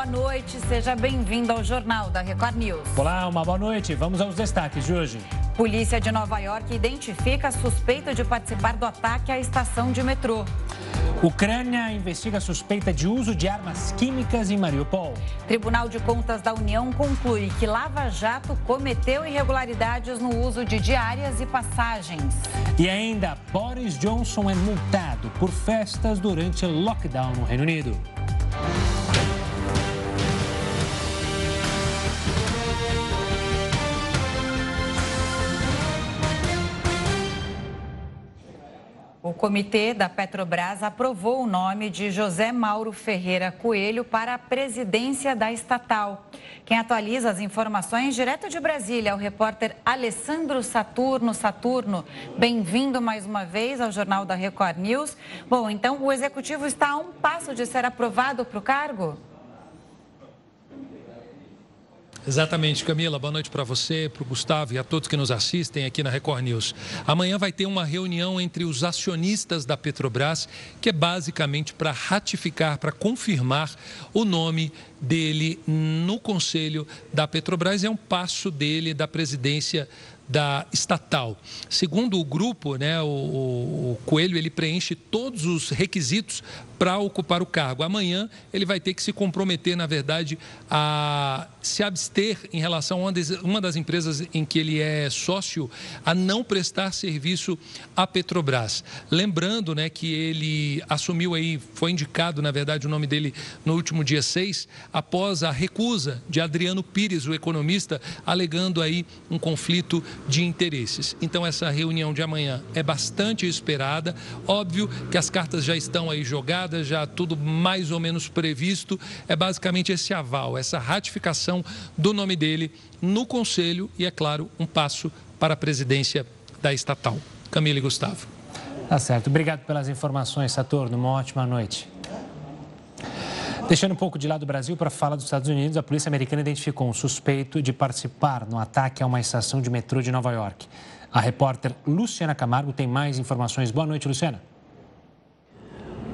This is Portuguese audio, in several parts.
boa noite. Seja bem-vindo ao Jornal da Record News. Olá, uma boa noite. Vamos aos destaques de hoje. Polícia de Nova York identifica suspeito de participar do ataque à estação de metrô. Ucrânia investiga suspeita de uso de armas químicas em Mariupol. Tribunal de Contas da União conclui que Lava Jato cometeu irregularidades no uso de diárias e passagens. E ainda, Boris Johnson é multado por festas durante lockdown no Reino Unido. O comitê da Petrobras aprovou o nome de José Mauro Ferreira Coelho para a presidência da estatal. Quem atualiza as informações direto de Brasília é o repórter Alessandro Saturno. Saturno, bem-vindo mais uma vez ao Jornal da Record News. Bom, então o executivo está a um passo de ser aprovado para o cargo? Exatamente, Camila. Boa noite para você, para o Gustavo e a todos que nos assistem aqui na Record News. Amanhã vai ter uma reunião entre os acionistas da Petrobras, que é basicamente para ratificar, para confirmar o nome dele no conselho da Petrobras. É um passo dele da presidência da estatal. Segundo o grupo, né, o, o, Coelho ele preenche todos os requisitos para ocupar o cargo. Amanhã ele vai ter que se comprometer, na verdade, a se abster em relação a uma das empresas em que ele é sócio a não prestar serviço à Petrobras. Lembrando, né, que ele assumiu aí, foi indicado, na verdade, o nome dele no último dia 6, após a recusa de Adriano Pires, o economista, alegando aí um conflito de interesses. Então essa reunião de amanhã é bastante esperada. Óbvio que as cartas já estão aí jogadas, já tudo mais ou menos previsto. É basicamente esse aval, essa ratificação do nome dele no conselho e é claro, um passo para a presidência da estatal. Camila e Gustavo. Tá certo. Obrigado pelas informações, Saturno. Uma ótima noite. Deixando um pouco de lado o Brasil para falar dos Estados Unidos, a polícia americana identificou um suspeito de participar no ataque a uma estação de metrô de Nova York. A repórter Luciana Camargo tem mais informações. Boa noite, Luciana.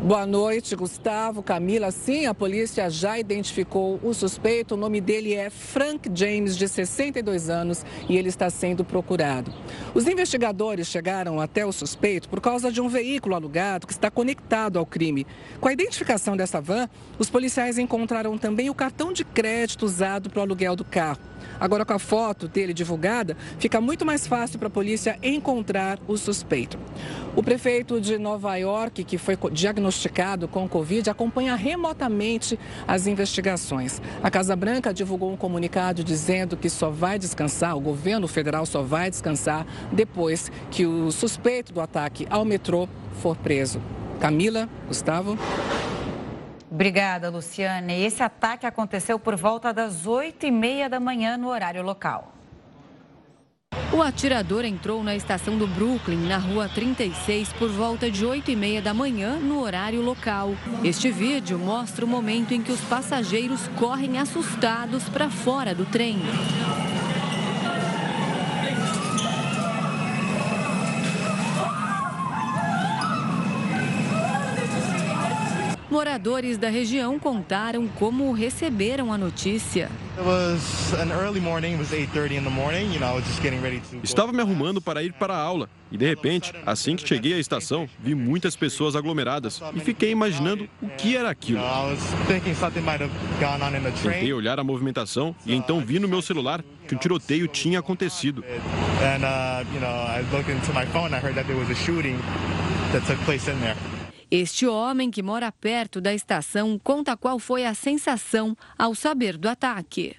Boa noite, Gustavo, Camila. Sim, a polícia já identificou o suspeito. O nome dele é Frank James, de 62 anos, e ele está sendo procurado. Os investigadores chegaram até o suspeito por causa de um veículo alugado que está conectado ao crime. Com a identificação dessa van, os policiais encontraram também o cartão de crédito usado para o aluguel do carro. Agora, com a foto dele divulgada, fica muito mais fácil para a polícia encontrar o suspeito. O prefeito de Nova York, que foi diagnosticado com Covid, acompanha remotamente as investigações. A Casa Branca divulgou um comunicado dizendo que só vai descansar, o governo federal só vai descansar depois que o suspeito do ataque ao metrô for preso. Camila, Gustavo. Obrigada, Luciane. Esse ataque aconteceu por volta das 8 e meia da manhã no horário local. O atirador entrou na estação do Brooklyn, na rua 36, por volta de 8 e meia da manhã, no horário local. Este vídeo mostra o momento em que os passageiros correm assustados para fora do trem. Moradores da região contaram como receberam a notícia. Estava me arrumando para ir para a aula e, de repente, assim que cheguei à estação, vi muitas pessoas aglomeradas e fiquei imaginando o que era aquilo. Tentei olhar a movimentação e então vi no meu celular que um tiroteio tinha acontecido. Este homem que mora perto da estação conta qual foi a sensação ao saber do ataque.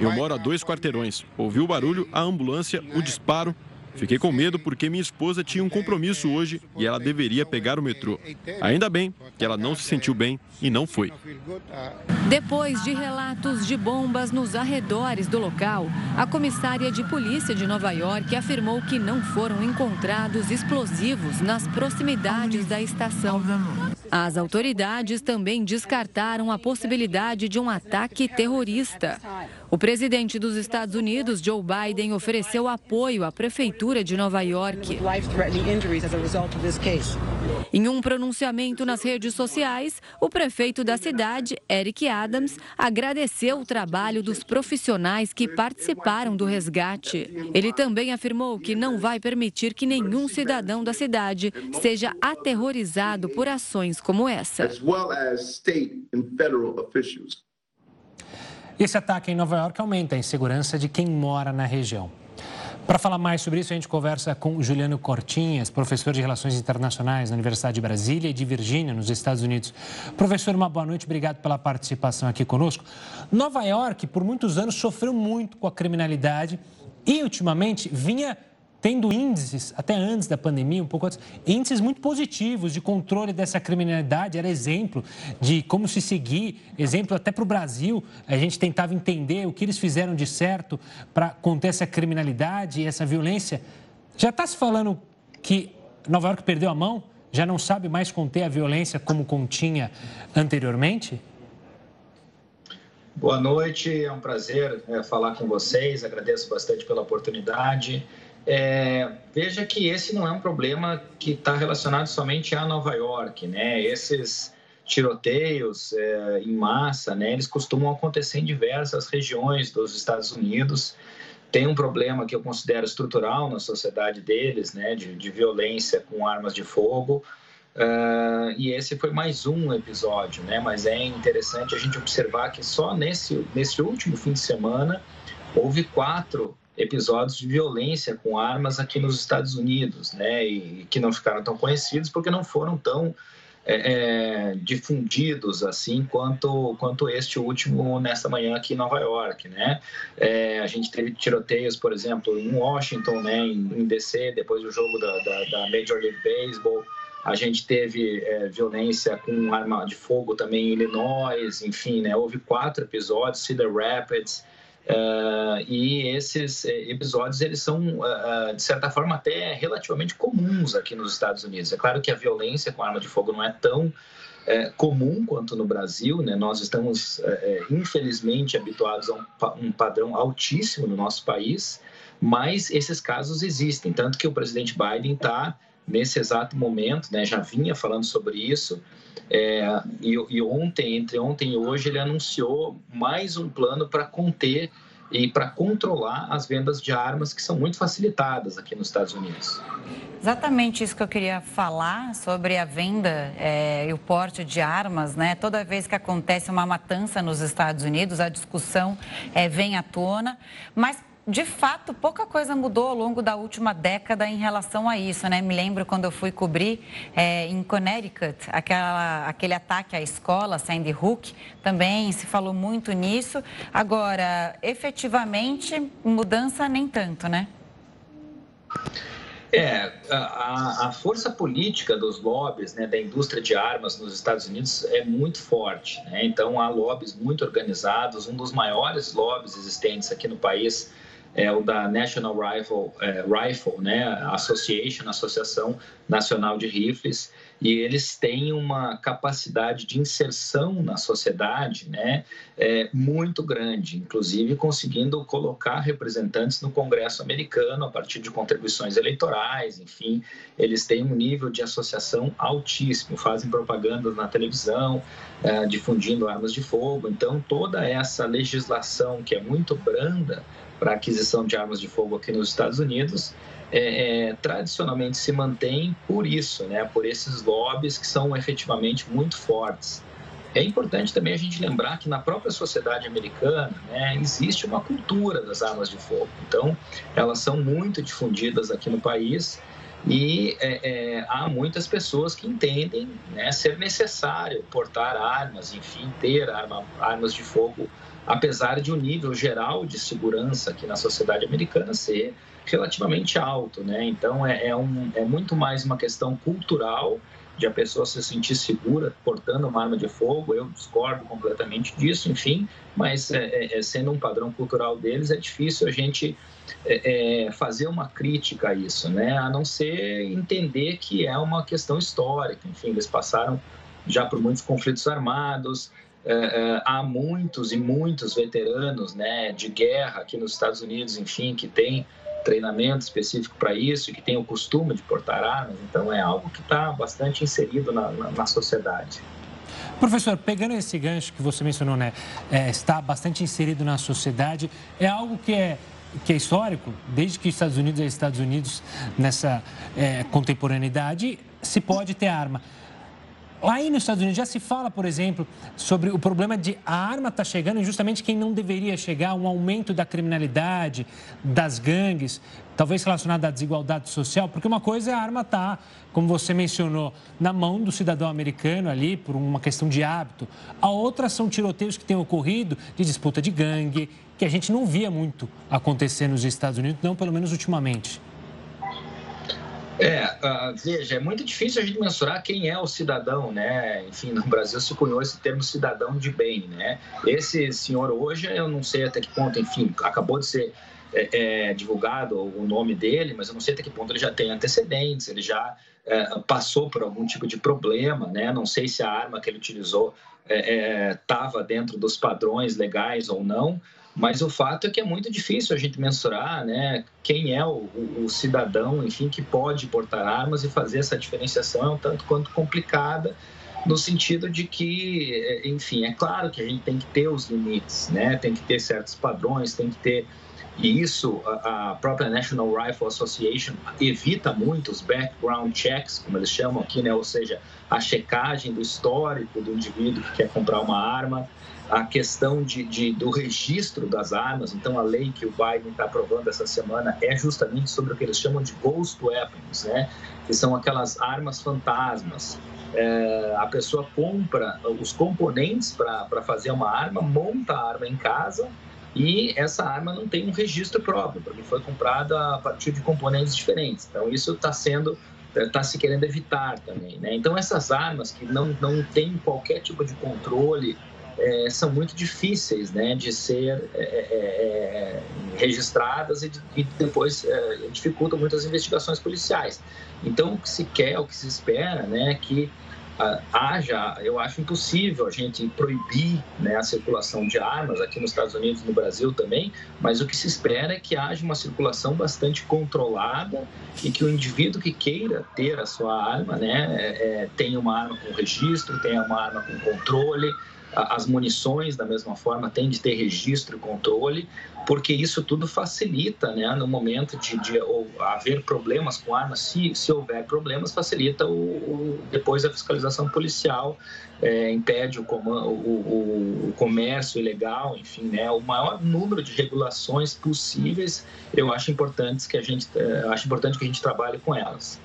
Eu moro a dois quarteirões. Ouvi o barulho, a ambulância, o disparo Fiquei com medo porque minha esposa tinha um compromisso hoje e ela deveria pegar o metrô. Ainda bem que ela não se sentiu bem e não foi. Depois de relatos de bombas nos arredores do local, a comissária de polícia de Nova York afirmou que não foram encontrados explosivos nas proximidades da estação. As autoridades também descartaram a possibilidade de um ataque terrorista. O presidente dos Estados Unidos, Joe Biden, ofereceu apoio à prefeitura de Nova York. Em um pronunciamento nas redes sociais, o prefeito da cidade, Eric Adams, agradeceu o trabalho dos profissionais que participaram do resgate. Ele também afirmou que não vai permitir que nenhum cidadão da cidade seja aterrorizado por ações como essa. Esse ataque em Nova York aumenta a insegurança de quem mora na região. Para falar mais sobre isso, a gente conversa com Juliano Cortinhas, professor de Relações Internacionais na Universidade de Brasília e de Virgínia, nos Estados Unidos. Professor, uma boa noite, obrigado pela participação aqui conosco. Nova York, por muitos anos, sofreu muito com a criminalidade e, ultimamente, vinha tendo índices, até antes da pandemia, um pouco antes, índices muito positivos de controle dessa criminalidade, era exemplo de como se seguir, exemplo até para o Brasil, a gente tentava entender o que eles fizeram de certo para conter essa criminalidade e essa violência. Já está se falando que Nova York perdeu a mão? Já não sabe mais conter a violência como continha anteriormente? Boa noite, é um prazer é, falar com vocês, agradeço bastante pela oportunidade. É, veja que esse não é um problema que está relacionado somente a Nova York, né? Esses tiroteios é, em massa, né? Eles costumam acontecer em diversas regiões dos Estados Unidos. Tem um problema que eu considero estrutural na sociedade deles, né? De, de violência com armas de fogo. Uh, e esse foi mais um episódio, né? Mas é interessante a gente observar que só nesse, nesse último fim de semana houve quatro episódios de violência com armas aqui nos Estados Unidos, né, e que não ficaram tão conhecidos porque não foram tão é, é, difundidos assim quanto quanto este último nesta manhã aqui em Nova York, né? É, a gente teve tiroteios, por exemplo, em Washington, né, em, em DC, depois do jogo da, da, da Major League Baseball. A gente teve é, violência com arma de fogo também em Illinois, enfim, né? Houve quatro episódios, Cedar Rapids, Uh, e esses eh, episódios eles são uh, de certa forma até relativamente comuns aqui nos Estados Unidos. É claro que a violência com arma de fogo não é tão comum quanto no Brasil, né? Nós estamos infelizmente habituados a um, um, padrão altíssimo no nosso país, mas esses casos existem, tanto que o presidente Biden está nesse exato momento, né? Já vinha falando sobre isso. É, e, e, ontem, entre ontem e hoje, ele anunciou mais um plano para conter e para controlar as vendas de armas que são muito facilitadas aqui nos Estados Unidos. Exatamente isso que eu queria falar sobre a venda é, e o porte de armas, né? Toda vez que acontece uma matança nos Estados Unidos, a discussão é, vem à tona, mas de fato, pouca coisa mudou ao longo da última década em relação a isso, né? Me lembro quando eu fui cobrir é, em Connecticut aquela, aquele ataque à escola, Sandy Hook, também se falou muito nisso. Agora, efetivamente, mudança nem tanto, né? É, a, a, força política dos lobbies, né, da indústria de armas nos Estados Unidos é muito forte. Né? Então, há lobbies muito organizados. Um dos maiores lobbies existentes aqui no país é o da National Rifle, é, Rifle né, Association, Associação Nacional de Rifles, e eles têm uma capacidade de inserção na sociedade né, é, muito grande, inclusive conseguindo colocar representantes no Congresso americano a partir de contribuições eleitorais, enfim, eles têm um nível de associação altíssimo, fazem propagandas na televisão, é, difundindo armas de fogo, então toda essa legislação que é muito branda, para aquisição de armas de fogo aqui nos Estados Unidos, é, é, tradicionalmente se mantém por isso, né, por esses lobbies que são efetivamente muito fortes. É importante também a gente lembrar que na própria sociedade americana né, existe uma cultura das armas de fogo. Então, elas são muito difundidas aqui no país e é, é, há muitas pessoas que entendem né, ser necessário portar armas, enfim, ter arma, armas de fogo apesar de o um nível geral de segurança aqui na sociedade americana ser relativamente alto, né? Então é, é, um, é muito mais uma questão cultural de a pessoa se sentir segura portando uma arma de fogo. Eu discordo completamente disso, enfim, mas é, é, é sendo um padrão cultural deles, é difícil a gente é, é, fazer uma crítica a isso, né? A não ser entender que é uma questão histórica. Enfim, eles passaram já por muitos conflitos armados, há muitos e muitos veteranos né, de guerra aqui nos Estados Unidos, enfim, que têm treinamento específico para isso que tem o costume de portar armas. Então, é algo que está bastante inserido na, na, na, sociedade. Professor, pegando esse gancho que você mencionou, né, é, está bastante inserido na sociedade, é algo que é que é histórico, desde que Estados Unidos é Estados Unidos nessa é, contemporaneidade, se pode ter arma. Aí nos Estados Unidos já se fala, por exemplo, sobre o problema de a arma estar tá chegando justamente quem não deveria chegar, um aumento da criminalidade, das gangues, talvez relacionado à desigualdade social, porque uma coisa é a arma estar, tá, como você mencionou, na mão do cidadão americano ali, por uma questão de hábito. A outra são tiroteios que têm ocorrido de disputa de gangue, que a gente não via muito acontecer nos Estados Unidos, não pelo menos ultimamente. É, uh, veja, é muito difícil a gente mensurar quem é o cidadão, né? Enfim, no Brasil se cunhou esse termo cidadão de bem, né? Esse senhor hoje, eu não sei até que ponto, enfim, acabou de ser é, é, divulgado o nome dele, mas eu não sei até que ponto ele já tem antecedentes, ele já é, passou por algum tipo de problema, né? Não sei se a arma que ele utilizou estava é, é, dentro dos padrões legais ou não, mas o fato é que é muito difícil a gente mensurar né, quem é o, o, cidadão, enfim, que pode portar armas e fazer essa diferenciação é um tanto quanto complicada, no sentido de que, enfim, é claro que a gente tem que ter os limites, né? tem que ter certos padrões, tem que ter. E isso a, própria National Rifle Association evita muito os background checks, como eles chamam aqui, né? ou seja, a checagem do histórico do indivíduo que quer comprar uma arma a questão de, de, do registro das armas. Então, a lei que o Biden está aprovando essa semana é justamente sobre o que eles chamam de ghost weapons, né? que são aquelas armas fantasmas. É, a pessoa compra os componentes para fazer uma arma, monta a arma em casa e essa arma não tem um registro próprio, porque foi comprada a partir de componentes diferentes. Então, isso está sendo está se querendo evitar também, né? Então essas armas que não não tem qualquer tipo de controle é, são muito difíceis né, de ser é, é, é registradas e, e depois é, dificultam muitas investigações policiais. Então, o que se quer, o que se espera, né, é que haja, eu acho impossível a gente proibir né, a circulação de armas aqui nos Estados Unidos no Brasil também, mas o que se espera é que haja uma circulação bastante controlada e que o indivíduo que queira ter a sua arma né, é, tenha uma arma com registro, tenha uma arma com controle, as munições, da mesma forma, têm de ter registro e controle, porque isso tudo facilita, né, no momento de, de haver problemas com armas, se, se houver problemas, facilita o, o depois a fiscalização policial, é, impede o, o, o, comércio ilegal, enfim, né, o maior número de regulações possíveis, eu acho importante que a gente, é, acho importante que a gente trabalhe com elas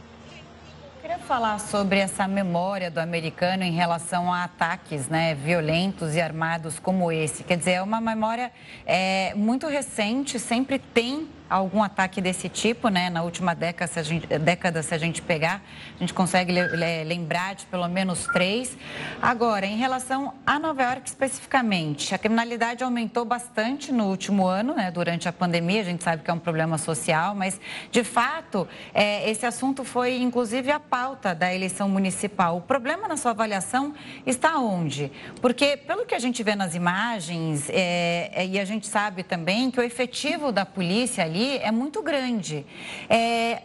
queria falar sobre essa memória do americano em relação a ataques né, violentos e armados como esse. Quer dizer, é uma memória é, muito recente, sempre tem algum ataque desse tipo, né? Na última década, se a gente, década, se a gente pegar, a gente consegue lembrar de pelo menos três. Agora, em relação a Nova York especificamente, a criminalidade aumentou bastante no último ano, né? Durante a pandemia, a gente sabe que é um problema social, mas de fato, é, esse assunto foi inclusive a pauta da eleição municipal. O problema na sua avaliação está onde? Porque pelo que a gente vê nas imagens, é, é, e a gente sabe também que o efetivo da polícia ali ali é muito grande. É,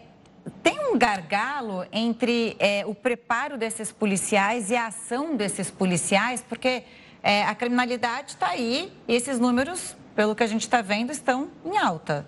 tem um gargalo entre é, o preparo desses policiais e a ação desses policiais, porque é, a criminalidade está aí e esses números, pelo que a gente está vendo, estão em alta.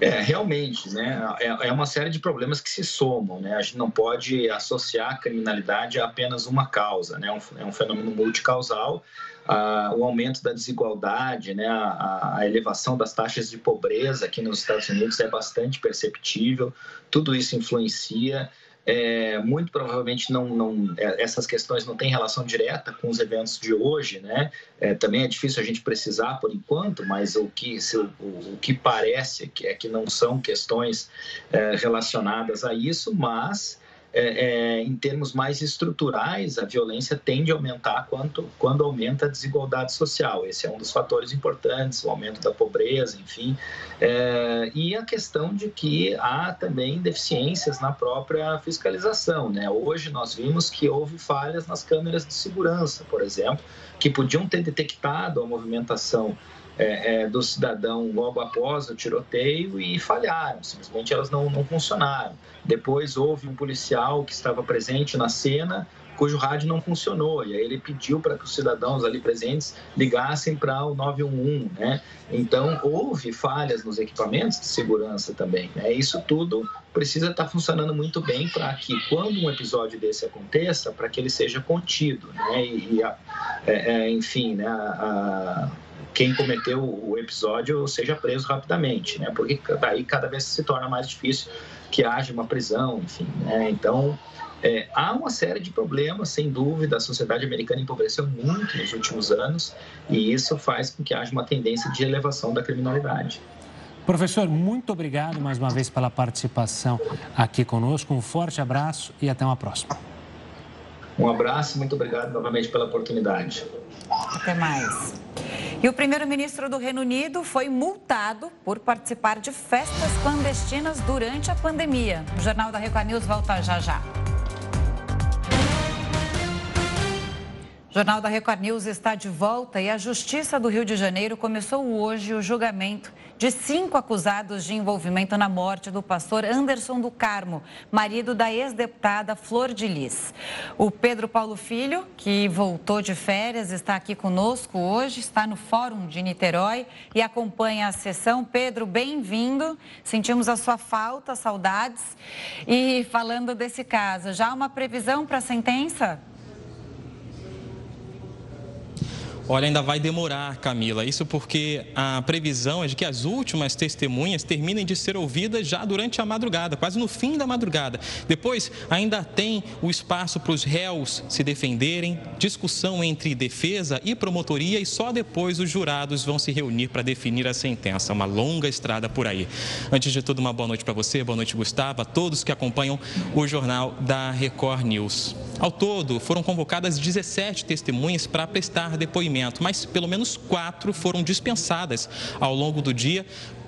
É, realmente, né? É, é, uma série de problemas que se somam, né? A gente não pode associar a criminalidade a apenas uma causa, né? É um é fenômeno multicausal a, o aumento da desigualdade, né, a, a, elevação das taxas de pobreza aqui nos Estados Unidos é bastante perceptível, tudo isso influencia. É, muito provavelmente não, não, é, essas questões não têm relação direta com os eventos de hoje, né? É, também é difícil a gente precisar por enquanto, mas o que, se, o, o, que parece que é que não são questões é, relacionadas a isso, mas é, é, em termos mais estruturais, a violência tende a aumentar quanto, quando aumenta a desigualdade social. Esse é um dos fatores importantes, o aumento da pobreza, enfim. É, e a questão de que há também deficiências na própria fiscalização. Né? Hoje nós vimos que houve falhas nas câmeras de segurança, por exemplo, que podiam ter detectado a movimentação é, é, do cidadão logo após o tiroteio e falharam, simplesmente elas não, não funcionaram. Depois houve um policial que estava presente na cena cujo rádio não funcionou. E aí ele pediu para que os cidadãos ali presentes ligassem para o 911, né? Então, houve falhas nos equipamentos de segurança também, né? Isso tudo precisa estar tá funcionando muito bem para que, quando um episódio desse aconteça, para que ele seja contido, né? E, e a, é, é, enfim, né? A, quem cometeu o episódio seja preso rapidamente, né? Porque daí cada vez se torna mais difícil que haja uma prisão, enfim, né? Então, é, há uma série de problemas, sem dúvida, a sociedade americana empobreceu muito nos últimos anos e isso faz com que haja uma tendência de elevação da criminalidade. Professor, muito obrigado mais uma vez pela participação aqui conosco. Um forte abraço e até uma próxima. Um abraço e muito obrigado novamente pela oportunidade. Até mais. E o primeiro-ministro do Reino Unido foi multado por participar de festas clandestinas durante a pandemia. O Jornal da Record News volta já já. Jornal da Record News está de volta e a Justiça do Rio de Janeiro começou hoje o julgamento de cinco acusados de envolvimento na morte do pastor Anderson do Carmo, marido da ex-deputada Flor de Lis. O Pedro Paulo Filho, que voltou de férias, está aqui conosco hoje, está no Fórum de Niterói e acompanha a sessão. Pedro, bem-vindo. Sentimos a sua falta, saudades. E falando desse caso, já há uma previsão para a sentença? Olha, ainda vai demorar, Camila. Isso porque a previsão é de que as últimas testemunhas terminem de ser ouvidas já durante a madrugada, quase no fim da madrugada. Depois, ainda tem o espaço para os réus se defenderem, discussão entre defesa e promotoria e só depois os jurados vão se reunir para definir a sentença. Uma longa estrada por aí. Antes de tudo, uma boa noite para você, boa noite, Gustavo, a todos que acompanham o jornal da Record News. Ao todo, foram convocadas 17 testemunhas para prestar depoimento, mas pelo menos quatro foram dispensadas ao longo do dia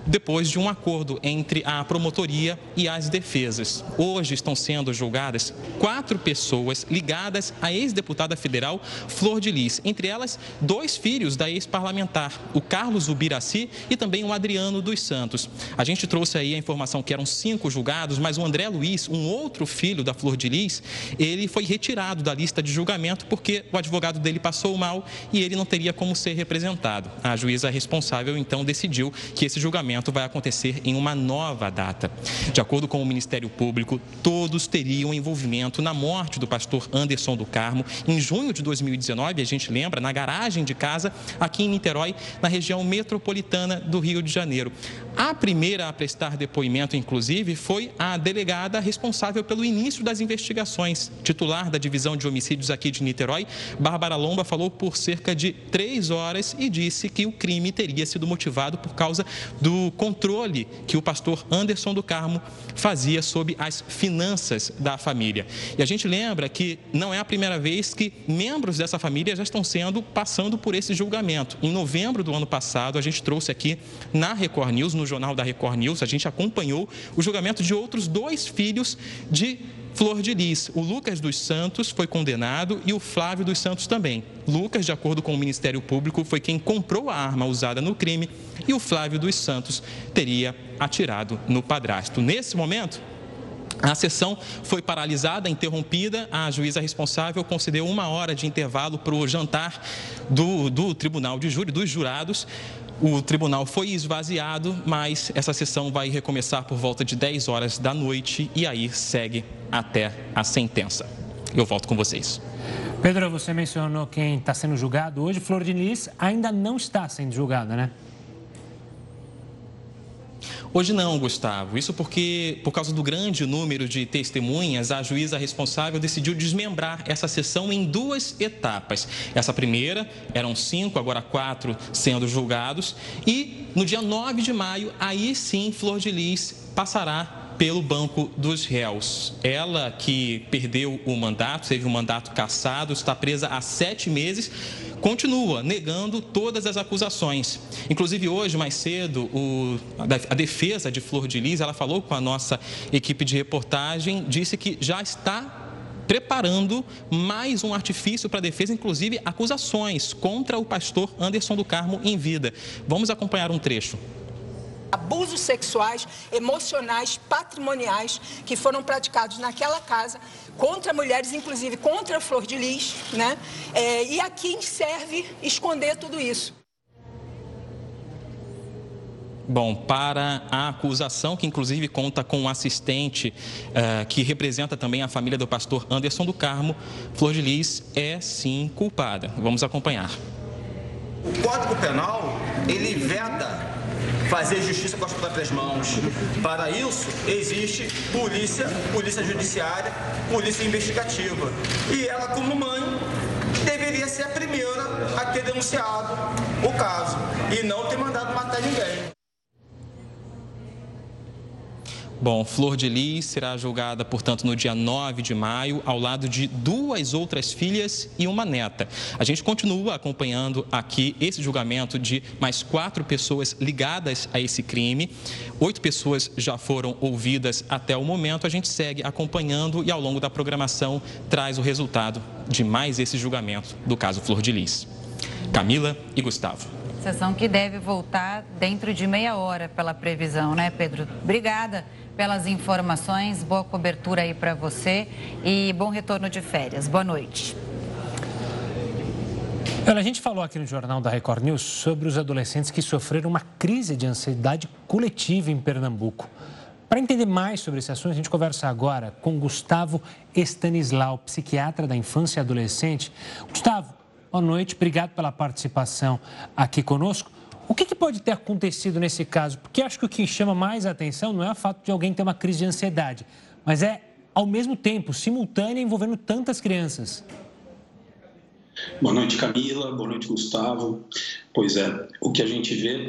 depois de um acordo entre a promotoria e as defesas. Hoje estão sendo julgadas quatro pessoas ligadas à ex-deputada federal Flor de Lis, entre elas dois filhos da ex-parlamentar, o Carlos Ubiraci e também o Adriano dos Santos. A gente trouxe aí a informação que eram cinco julgados, mas o André Luiz, um outro filho da Flor de Lis, ele foi retirado da lista de julgamento porque o advogado dele passou mal e ele não teria como ser representado. A juíza responsável então decidiu que esse julgamento julgamento vai acontecer em uma nova data. De acordo com o Ministério Público, todos teriam envolvimento na morte do pastor Anderson do Carmo em junho de 2019, a gente lembra, na garagem de casa aqui em Niterói, na região metropolitana do Rio de Janeiro. A primeira a prestar depoimento, inclusive, foi a delegada responsável pelo início das investigações, titular da divisão de homicídios aqui de Niterói, Bárbara Lomba, falou por cerca de três horas e disse que o crime teria sido motivado por causa do controle que o pastor Anderson do Carmo fazia sobre as finanças da família. E a gente lembra que não é a primeira vez que membros dessa família já estão sendo passando por esse julgamento. Em novembro do ano passado, a gente trouxe aqui na Record News, no jornal da Record News, a gente acompanhou o julgamento de outros dois filhos de Flor de Lis, o Lucas dos Santos foi condenado e o Flávio dos Santos também. Lucas, de acordo com o Ministério Público, foi quem comprou a arma usada no crime e o Flávio dos Santos teria atirado no padrasto. Nesse momento, a sessão foi paralisada, interrompida. A juíza responsável concedeu uma hora de intervalo para o jantar do, do tribunal de júri, dos jurados. O tribunal foi esvaziado, mas essa sessão vai recomeçar por volta de 10 horas da noite e aí segue até a sentença. Eu volto com vocês. Pedro, você mencionou quem está sendo julgado hoje. Flor de Lis ainda não está sendo julgada, né? Hoje não, Gustavo. Isso porque, por causa do grande número de testemunhas, a juíza responsável decidiu desmembrar essa sessão em duas etapas. Essa primeira, eram cinco, agora quatro sendo julgados. E no dia 9 de maio, aí sim, Flor de Lis passará pelo Banco dos Réus. Ela que perdeu o mandato, teve o mandato cassado, está presa há sete meses, continua negando todas as acusações. Inclusive hoje, mais cedo, o, a defesa de Flor de Lis, ela falou com a nossa equipe de reportagem, disse que já está preparando mais um artifício para a defesa, inclusive acusações contra o pastor Anderson do Carmo em vida. Vamos acompanhar um trecho abusos sexuais, emocionais, patrimoniais que foram praticados naquela casa contra mulheres, inclusive contra a Flor de Lis, né? É, e aqui serve esconder tudo isso. Bom, para a acusação, que inclusive conta com um assistente uh, que representa também a família do pastor Anderson do Carmo, Flor de Lis é sim culpada. Vamos acompanhar. O Código Penal, ele veda fazer justiça com as próprias mãos. Para isso, existe polícia, polícia judiciária, polícia investigativa. E ela, como mãe, deveria ser a primeira a ter denunciado o caso e não ter mandado matar ninguém. Bom, Flor de Lis será julgada, portanto, no dia 9 de maio, ao lado de duas outras filhas e uma neta. A gente continua acompanhando aqui esse julgamento de mais quatro pessoas ligadas a esse crime. Oito pessoas já foram ouvidas até o momento. A gente segue acompanhando e, ao longo da programação, traz o resultado de mais esse julgamento do caso Flor de Lis. Camila e Gustavo. Sessão que deve voltar dentro de meia hora, pela previsão, né, Pedro? Obrigada pelas informações. Boa cobertura aí para você e bom retorno de férias. Boa noite. Olha, a gente falou aqui no Jornal da Record News sobre os adolescentes que sofreram uma crise de ansiedade coletiva em Pernambuco. Para entender mais sobre esse assunto, a gente conversa agora com Gustavo Estanislau, psiquiatra da infância e adolescente. Gustavo, boa noite, obrigado pela participação aqui conosco. O que, que, pode ter acontecido nesse caso? Porque acho que o que chama mais atenção não é o fato de alguém ter uma crise de ansiedade, mas é, ao mesmo tempo, simultânea, envolvendo tantas crianças. Boa noite, Camila. Boa noite, Gustavo. Pois é, o que a gente vê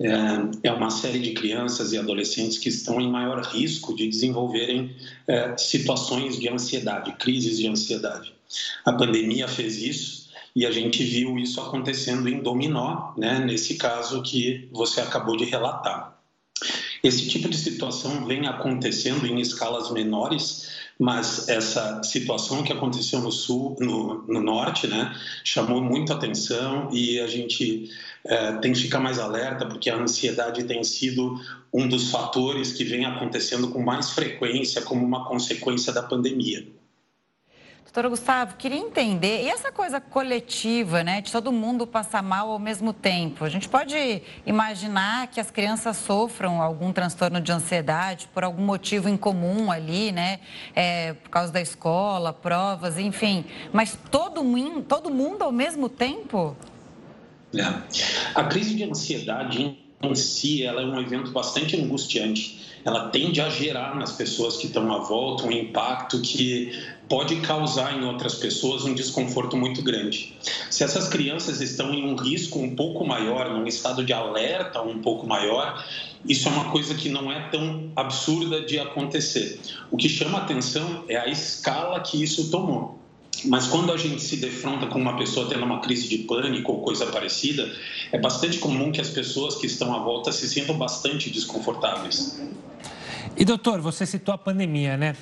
é, é uma série de crianças e adolescentes que estão em maior risco de desenvolverem é, situações de ansiedade, crises de ansiedade. A pandemia fez isso e a gente viu isso acontecendo em dominó, né, nesse caso que você acabou de relatar. Esse tipo de situação vem acontecendo em escalas menores, mas essa situação que aconteceu no sul, no, no norte, né, chamou muita atenção e a gente é, tem que ficar mais alerta porque a ansiedade tem sido um dos fatores que vem acontecendo com mais frequência como uma consequência da pandemia. Doutora Gustavo, queria entender, e essa coisa coletiva, né, de todo mundo passar mal ao mesmo tempo? A gente pode imaginar que as crianças sofram algum transtorno de ansiedade por algum motivo em comum ali, né, é, por causa da escola, provas, enfim, mas todo, todo mundo ao mesmo tempo? É. A crise de ansiedade em si, ela é um evento bastante angustiante ela tende a gerar nas pessoas que estão à volta um impacto que pode causar em outras pessoas um desconforto muito grande. Se essas crianças estão em um risco um pouco maior, num estado de alerta um pouco maior, isso é uma coisa que não é tão absurda de acontecer. O que chama atenção é a escala que isso tomou. Mas quando a gente se defronta com uma pessoa tendo uma crise de pânico ou coisa parecida, é bastante comum que as pessoas que estão à volta se sintam bastante desconfortáveis. E doutor, você citou a pandemia, né?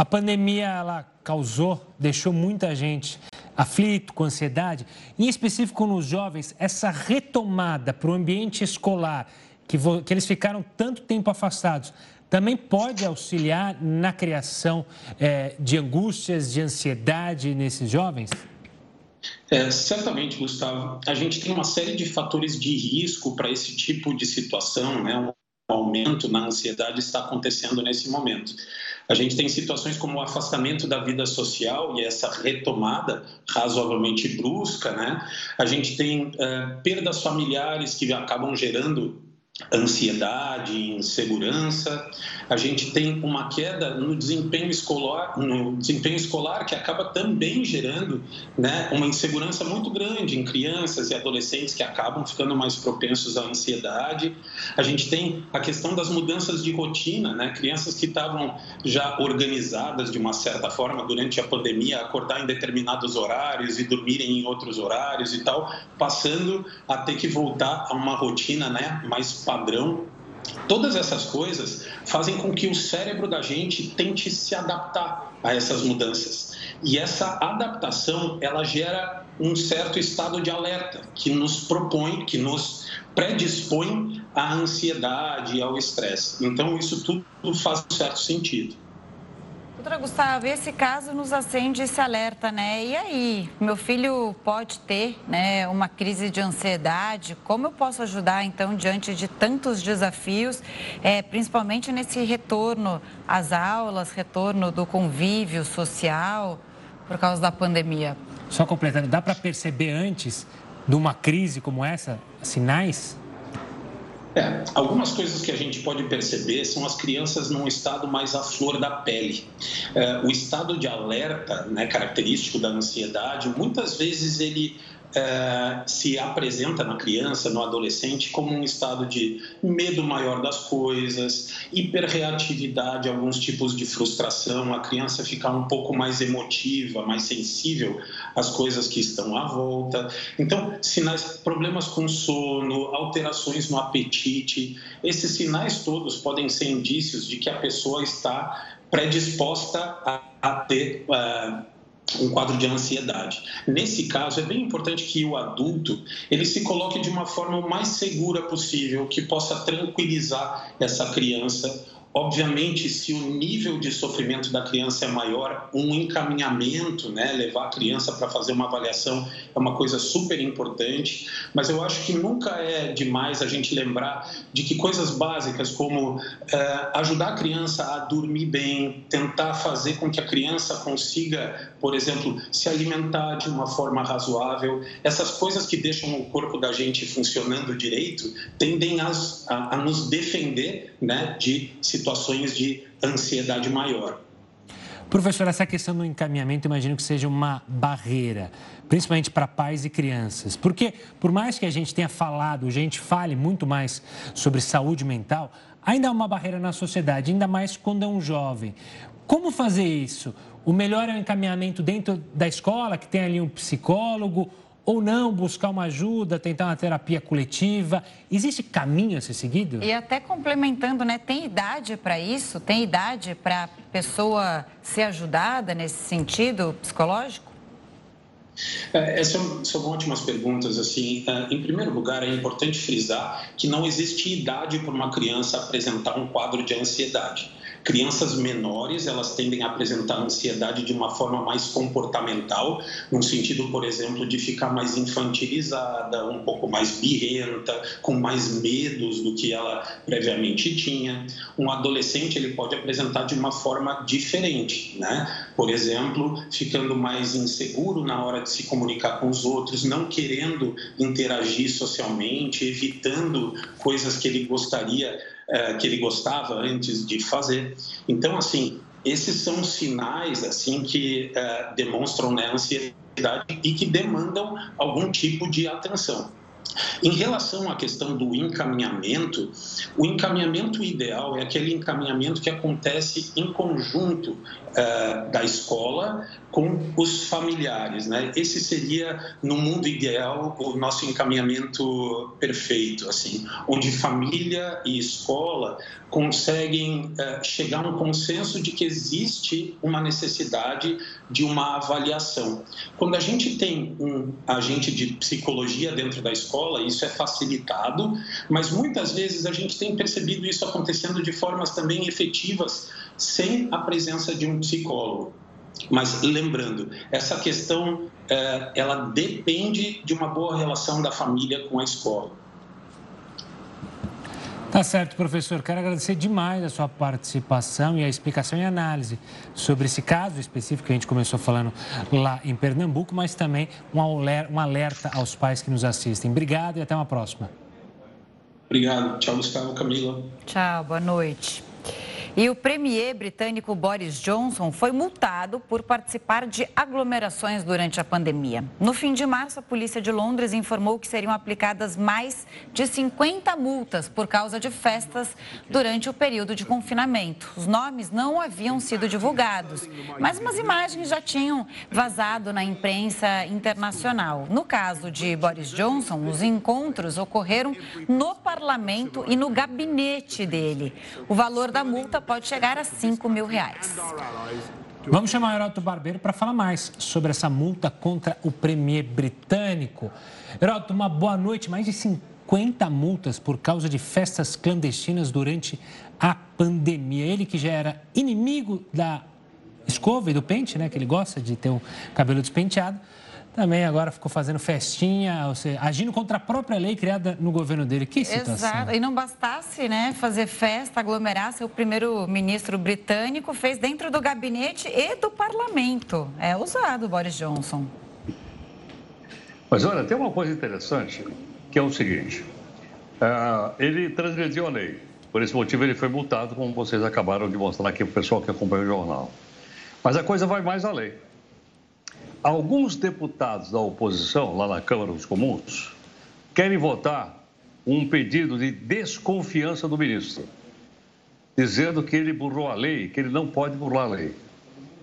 A pandemia ela causou, deixou muita gente aflito, com ansiedade, em específico nos jovens, essa retomada para o ambiente escolar, que, que eles ficaram tanto tempo afastados, também pode auxiliar na criação é, de angústias, de ansiedade nesses jovens? É, certamente, Gustavo. A gente tem uma série de fatores de risco para esse tipo de situação, né? aumento na ansiedade está acontecendo nesse momento. A gente tem situações como o afastamento da vida social e essa retomada razoavelmente brusca, né? A gente tem uh, perdas familiares que acabam gerando ansiedade, insegurança. A gente tem uma queda no desempenho escolar, no desempenho escolar que acaba também gerando, né, uma insegurança muito grande em crianças e adolescentes que acabam ficando mais propensos à ansiedade. A gente tem a questão das mudanças de rotina, né, crianças que estavam já organizadas de uma certa forma durante a pandemia, acordar em determinados horários e dormirem em outros horários e tal, passando a ter que voltar a uma rotina, né, mais padrão. Todas essas coisas fazem com que o cérebro da gente tente se adaptar a essas mudanças. E essa adaptação, ela gera um certo estado de alerta que nos propõe, que nos predispõe à ansiedade e ao estresse. Então, isso tudo faz um certo sentido. Doutora Gustavo, esse caso nos acende esse alerta, né? E aí, meu filho pode ter né, uma crise de ansiedade. Como eu posso ajudar, então, diante de tantos desafios, é, principalmente nesse retorno às aulas, retorno do convívio social por causa da pandemia? Só completando, dá para perceber antes de uma crise como essa, sinais? É, algumas coisas que a gente pode perceber são as crianças num estado mais à flor da pele. É, o estado de alerta, né, característico da ansiedade, muitas vezes ele é, se apresenta na criança, no adolescente, como um estado de medo maior das coisas, hiperreatividade, alguns tipos de frustração, a criança ficar um pouco mais emotiva, mais sensível às coisas que estão à volta. Então, sinais, problemas com sono, alterações no apetite, esses sinais todos podem ser indícios de que a pessoa está predisposta a, a ter. Uh, um quadro de ansiedade. Nesse caso, é bem importante que o adulto ele se coloque de uma forma mais segura possível, que possa tranquilizar essa criança Obviamente, se o nível de sofrimento da criança é maior, um encaminhamento, né, levar a criança para fazer uma avaliação é uma coisa super importante, mas eu acho que nunca é demais a gente lembrar de que coisas básicas como é, ajudar a criança a dormir bem, tentar fazer com que a criança consiga, por exemplo, se alimentar de uma forma razoável, essas coisas que deixam o corpo da gente funcionando direito tendem a, a, a nos defender né, de situações de ansiedade maior. Professor, essa questão do encaminhamento, imagino que seja uma barreira, principalmente para pais e crianças. Porque, por mais que a gente tenha falado, a gente fale muito mais sobre saúde mental, ainda há uma barreira na sociedade, ainda mais quando é um jovem. Como fazer isso? O melhor é o encaminhamento dentro da escola, que tem ali um psicólogo, ou não buscar uma ajuda, tentar uma terapia coletiva? Existe caminho a ser seguido? E até complementando, né? Tem idade para isso? Tem idade para a pessoa ser ajudada nesse sentido psicológico? É, essas são ótimas perguntas. Assim, é, em primeiro lugar, é importante frisar que não existe idade para uma criança apresentar um quadro de ansiedade. Crianças menores, elas tendem a apresentar ansiedade de uma forma mais comportamental, no sentido, por exemplo, de ficar mais infantilizada, um pouco mais birrenta, com mais medos do que ela previamente tinha. Um adolescente, ele pode apresentar de uma forma diferente, né? Por exemplo, ficando mais inseguro na hora de se comunicar com os outros, não querendo interagir socialmente, evitando coisas que ele gostaria é, que ele gostava antes de fazer. Então, assim, esses são sinais assim que é, demonstram né, ansiedade e que demandam algum tipo de atenção. Em relação à questão do encaminhamento, o encaminhamento ideal é aquele encaminhamento que acontece em conjunto uh, da escola com os familiares. Né? Esse seria, no mundo ideal, o nosso encaminhamento perfeito, assim, onde família e escola conseguem uh, chegar a um consenso de que existe uma necessidade de uma avaliação. Quando a gente tem um agente de psicologia dentro da escola, isso é facilitado, mas muitas vezes a gente tem percebido isso acontecendo de formas também efetivas sem a presença de um psicólogo. Mas lembrando, essa questão é, ela depende de uma boa relação da família com a escola. Tá certo, professor. Quero agradecer demais a sua participação e a explicação e análise sobre esse caso específico que a gente começou falando lá em Pernambuco, mas também um alerta aos pais que nos assistem. Obrigado e até uma próxima. Obrigado. Tchau, Gustavo, Camila. Tchau, boa noite. E o premier britânico Boris Johnson foi multado por participar de aglomerações durante a pandemia. No fim de março, a polícia de Londres informou que seriam aplicadas mais de 50 multas por causa de festas durante o período de confinamento. Os nomes não haviam sido divulgados, mas umas imagens já tinham vazado na imprensa internacional. No caso de Boris Johnson, os encontros ocorreram no parlamento e no gabinete dele. O valor da multa pode chegar a 5 mil reais. Vamos chamar o Heroto Barbeiro para falar mais sobre essa multa contra o premier britânico. Heroto, uma boa noite. Mais de 50 multas por causa de festas clandestinas durante a pandemia. Ele que já era inimigo da escova e do pente, né? Que ele gosta de ter o cabelo despenteado também agora ficou fazendo festinha, ou seja, agindo contra a própria lei criada no governo dele. Que situação. Exato. E não bastasse né, fazer festa, aglomerar, seu primeiro-ministro britânico fez dentro do gabinete e do parlamento. É usado, Boris Johnson. Mas olha, tem uma coisa interessante, que é o seguinte. Uh, ele transgrediu a lei. Por esse motivo, ele foi multado, como vocês acabaram de mostrar aqui para o pessoal que acompanha o jornal. Mas a coisa vai mais além. Alguns deputados da oposição, lá na Câmara dos Comuns, querem votar um pedido de desconfiança do ministro, dizendo que ele burlou a lei, que ele não pode burlar a lei.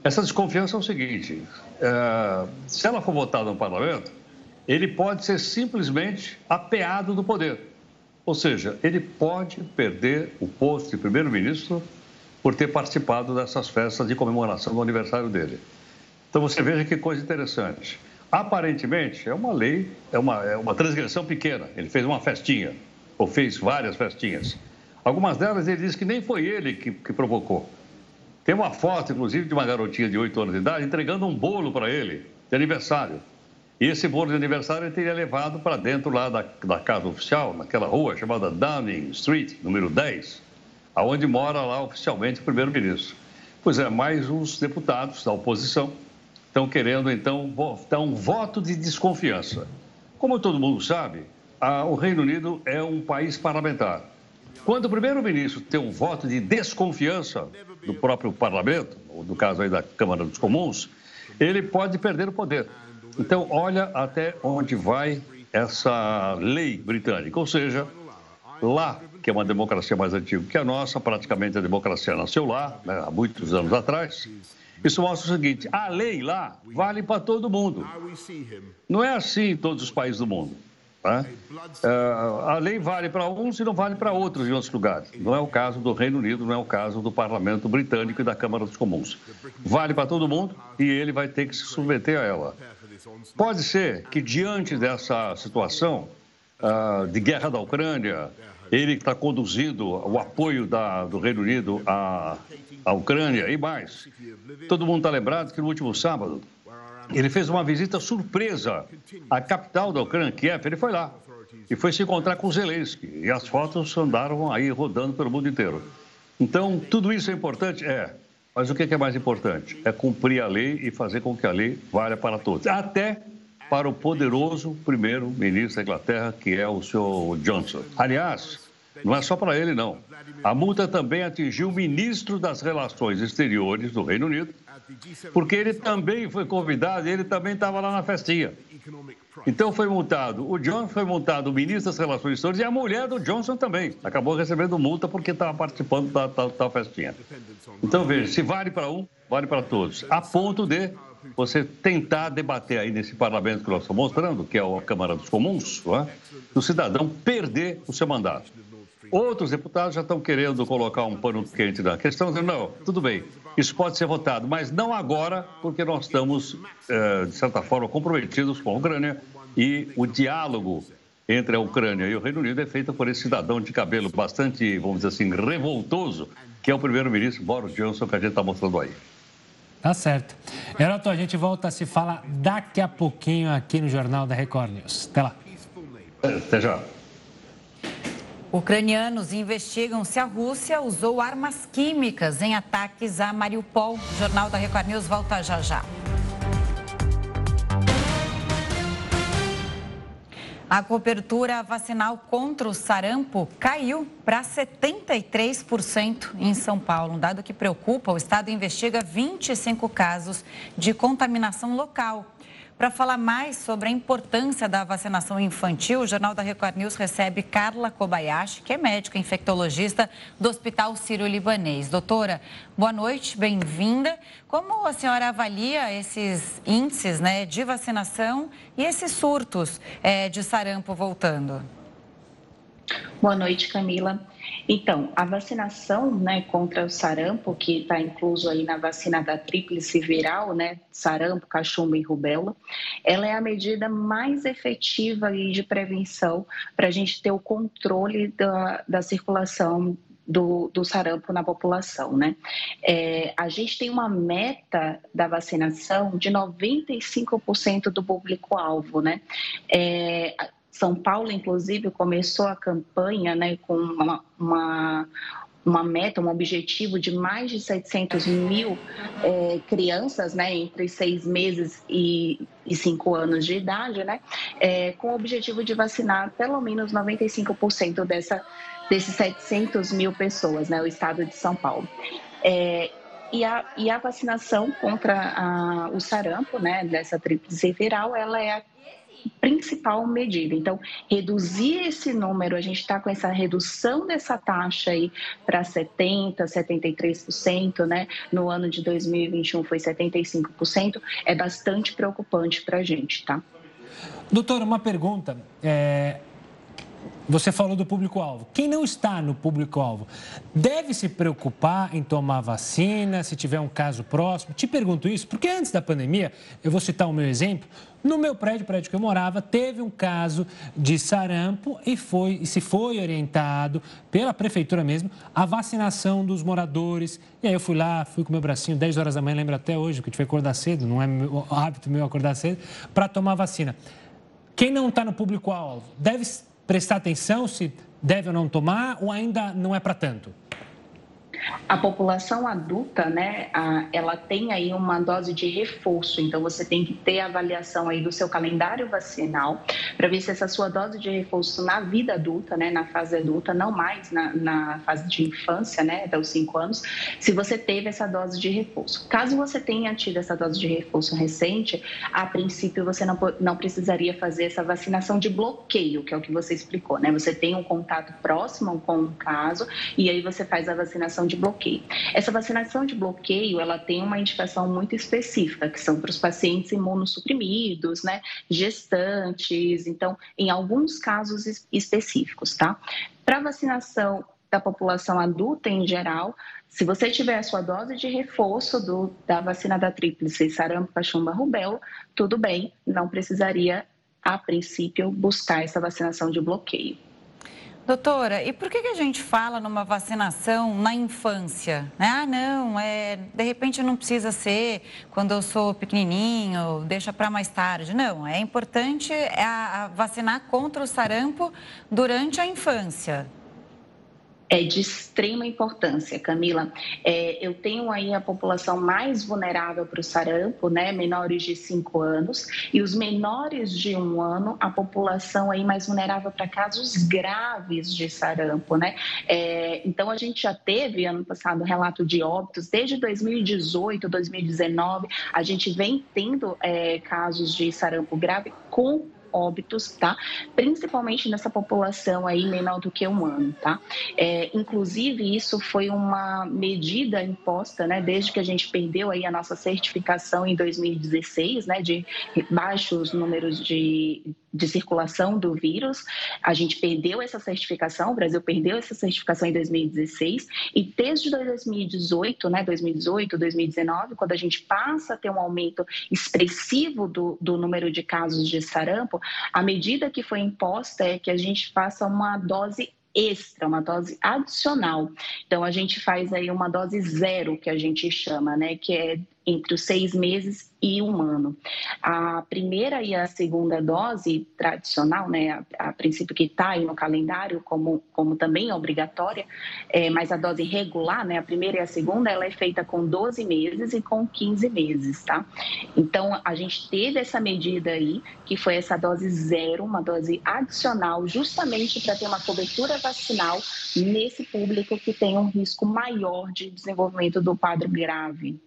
Essa desconfiança é o seguinte: é, se ela for votada no parlamento, ele pode ser simplesmente apeado do poder. Ou seja, ele pode perder o posto de primeiro-ministro por ter participado dessas festas de comemoração do aniversário dele. Então você veja que coisa interessante. Aparentemente, é uma lei, é uma, é uma transgressão pequena. Ele fez uma festinha, ou fez várias festinhas. Algumas delas ele diz que nem foi ele que, que provocou. Tem uma foto, inclusive, de uma garotinha de 8 anos de idade entregando um bolo para ele, de aniversário. E esse bolo de aniversário ele teria levado para dentro lá da, da casa oficial, naquela rua chamada Downing Street, número 10, aonde mora lá oficialmente o primeiro-ministro. Pois é, mais uns deputados da oposição estão querendo, então, dar um voto de desconfiança. Como todo mundo sabe, a, o Reino Unido é um país parlamentar. Quando o primeiro-ministro tem um voto de desconfiança do próprio parlamento, ou no caso aí da Câmara dos Comuns, ele pode perder o poder. Então, olha até onde vai essa lei britânica. Ou seja, lá, que é uma democracia mais antiga que a nossa, praticamente a democracia nasceu lá, né, há muitos anos atrás, isso mostra o seguinte: a lei lá vale para todo mundo. Não é assim em todos os países do mundo. Tá? Uh, a lei vale para uns e não vale para outros em outros lugares. Não é o caso do Reino Unido, não é o caso do Parlamento Britânico e da Câmara dos Comuns. Vale para todo mundo e ele vai ter que se submeter a ela. Pode ser que, diante dessa situação uh, de guerra da Ucrânia, ele está conduzindo o apoio da, do Reino Unido à, à Ucrânia e mais. Todo mundo está lembrado que no último sábado ele fez uma visita surpresa à capital da Ucrânia, Kiev. Ele foi lá e foi se encontrar com Zelensky. E as fotos andaram aí rodando pelo mundo inteiro. Então, tudo isso é importante? É. Mas o que é mais importante? É cumprir a lei e fazer com que a lei valha para todos. Até para o poderoso primeiro-ministro da Inglaterra, que é o senhor Johnson. Aliás, não é só para ele, não. A multa também atingiu o ministro das Relações Exteriores do Reino Unido, porque ele também foi convidado ele também estava lá na festinha. Então foi multado. O Johnson foi multado, o ministro das Relações Exteriores e a mulher do Johnson também. Acabou recebendo multa porque estava participando da, da festinha. Então veja, se vale para um, vale para todos. A ponto de você tentar debater aí nesse parlamento que nós estamos mostrando, que é a Câmara dos Comuns, é? o cidadão perder o seu mandato. Outros deputados já estão querendo colocar um pano quente na questão, dizendo, não, tudo bem, isso pode ser votado, mas não agora, porque nós estamos, eh, de certa forma, comprometidos com a Ucrânia e o diálogo entre a Ucrânia e o Reino Unido é feito por esse cidadão de cabelo bastante, vamos dizer assim, revoltoso, que é o primeiro-ministro Boris Johnson, que a gente está mostrando aí. Tá certo. Heroto, a gente volta a se falar daqui a pouquinho aqui no Jornal da Record News. Até lá. Até já. Ucranianos investigam se a Rússia usou armas químicas em ataques a Mariupol. O Jornal da Record News volta já já. A cobertura vacinal contra o sarampo caiu para 73% em São Paulo, um dado que preocupa. O estado investiga 25 casos de contaminação local. Para falar mais sobre a importância da vacinação infantil, o Jornal da Record News recebe Carla Kobayashi, que é médica infectologista do Hospital Sírio-Libanês. Doutora, boa noite, bem-vinda. Como a senhora avalia esses índices né, de vacinação e esses surtos é, de sarampo voltando? Boa noite, Camila. Então, a vacinação né, contra o sarampo, que está incluso aí na vacina da tríplice viral, né, sarampo, cachumba e rubéola, ela é a medida mais efetiva aí de prevenção para a gente ter o controle da, da circulação do, do, sarampo na população, né? É, a gente tem uma meta da vacinação de 95% do público-alvo, né? É, são Paulo, inclusive, começou a campanha né, com uma, uma, uma meta, um objetivo de mais de 700 mil é, crianças, né, entre seis meses e, e cinco anos de idade, né, é, com o objetivo de vacinar pelo menos 95% dessa, desses 700 mil pessoas, né, o estado de São Paulo. É, e a, e a vacinação contra a, o sarampo, né, dessa tríplice viral, ela é a principal medida. Então, reduzir esse número, a gente está com essa redução dessa taxa aí para 70%, 73%, né? No ano de 2021 foi 75%, é bastante preocupante para a gente, tá? Doutora, uma pergunta. É, você falou do público-alvo. Quem não está no público-alvo deve se preocupar em tomar vacina se tiver um caso próximo? Te pergunto isso porque antes da pandemia, eu vou citar o meu exemplo. No meu prédio, prédio que eu morava, teve um caso de sarampo e foi e se foi orientado pela prefeitura mesmo a vacinação dos moradores. E aí eu fui lá, fui com meu bracinho 10 horas da manhã, lembro até hoje que eu tive que acordar cedo, não é meu, hábito meu acordar cedo, para tomar vacina. Quem não está no público-alvo deve prestar atenção se deve ou não tomar ou ainda não é para tanto? A população adulta, né, ela tem aí uma dose de reforço, então você tem que ter avaliação aí do seu calendário vacinal para ver se essa sua dose de reforço na vida adulta, né, na fase adulta, não mais na, na fase de infância, né, até os 5 anos, se você teve essa dose de reforço. Caso você tenha tido essa dose de reforço recente, a princípio você não, não precisaria fazer essa vacinação de bloqueio, que é o que você explicou, né? Você tem um contato próximo com o caso e aí você faz a vacinação de bloqueio. Essa vacinação de bloqueio, ela tem uma indicação muito específica, que são para os pacientes imunossuprimidos, né, gestantes, então, em alguns casos específicos, tá? Para vacinação da população adulta em geral, se você tiver a sua dose de reforço do, da vacina da tríplice, sarampo, cachumba, rubéola, tudo bem, não precisaria, a princípio, buscar essa vacinação de bloqueio. Doutora, e por que, que a gente fala numa vacinação na infância? Ah, não, é, de repente não precisa ser quando eu sou pequenininho, deixa para mais tarde. Não, é importante é a, a vacinar contra o sarampo durante a infância é de extrema importância, Camila. É, eu tenho aí a população mais vulnerável para o sarampo, né, menores de 5 anos, e os menores de um ano, a população aí mais vulnerável para casos graves de sarampo, né. É, então, a gente já teve, ano passado, relato de óbitos, desde 2018, 2019, a gente vem tendo é, casos de sarampo grave com óbitos, tá? Principalmente nessa população aí menor do que um ano, tá? É, inclusive, isso foi uma medida imposta, né? Desde que a gente perdeu aí a nossa certificação em 2016, né? De baixos números de de circulação do vírus. A gente perdeu essa certificação, o Brasil perdeu essa certificação em 2016 e desde 2018, né, 2018, 2019, quando a gente passa a ter um aumento expressivo do, do número de casos de sarampo, a medida que foi imposta é que a gente faça uma dose extra, uma dose adicional. Então a gente faz aí uma dose zero que a gente chama, né, que é entre os seis meses e um ano. A primeira e a segunda dose tradicional, né, a, a princípio que está aí no calendário como, como também é obrigatória, é, mas a dose regular, né, a primeira e a segunda, ela é feita com 12 meses e com 15 meses, tá? Então, a gente teve essa medida aí, que foi essa dose zero, uma dose adicional, justamente para ter uma cobertura vacinal nesse público que tem um risco maior de desenvolvimento do quadro grave.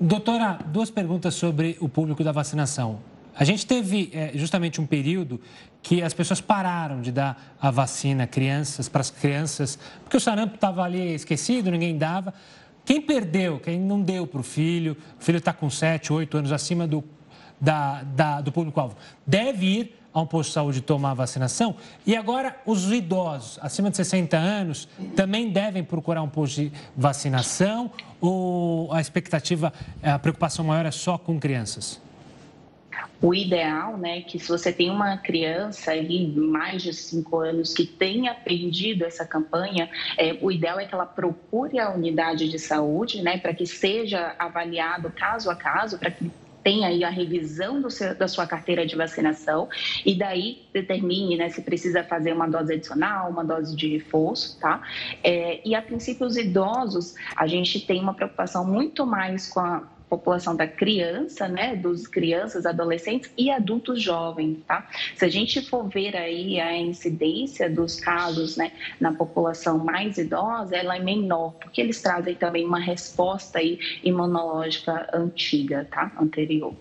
Doutora, duas perguntas sobre o público da vacinação. A gente teve é, justamente um período que as pessoas pararam de dar a vacina crianças para as crianças, porque o sarampo estava ali esquecido, ninguém dava. Quem perdeu, quem não deu para o filho, o filho está com 7, 8 anos acima do, da, da, do público-alvo, deve ir a um posto de saúde tomar a vacinação. E agora, os idosos acima de 60 anos também devem procurar um posto de vacinação ou a expectativa, a preocupação maior é só com crianças? O ideal, né, que se você tem uma criança aí mais de cinco anos que tenha perdido essa campanha, é, o ideal é que ela procure a unidade de saúde, né, para que seja avaliado caso a caso, para que tem aí a revisão seu, da sua carteira de vacinação e daí determine né, se precisa fazer uma dose adicional, uma dose de reforço, tá? É, e a princípio, os idosos, a gente tem uma preocupação muito mais com a população da criança, né, dos crianças, adolescentes e adultos jovens, tá? Se a gente for ver aí a incidência dos casos, né, na população mais idosa, ela é menor, porque eles trazem também uma resposta aí imunológica antiga, tá? Anterior.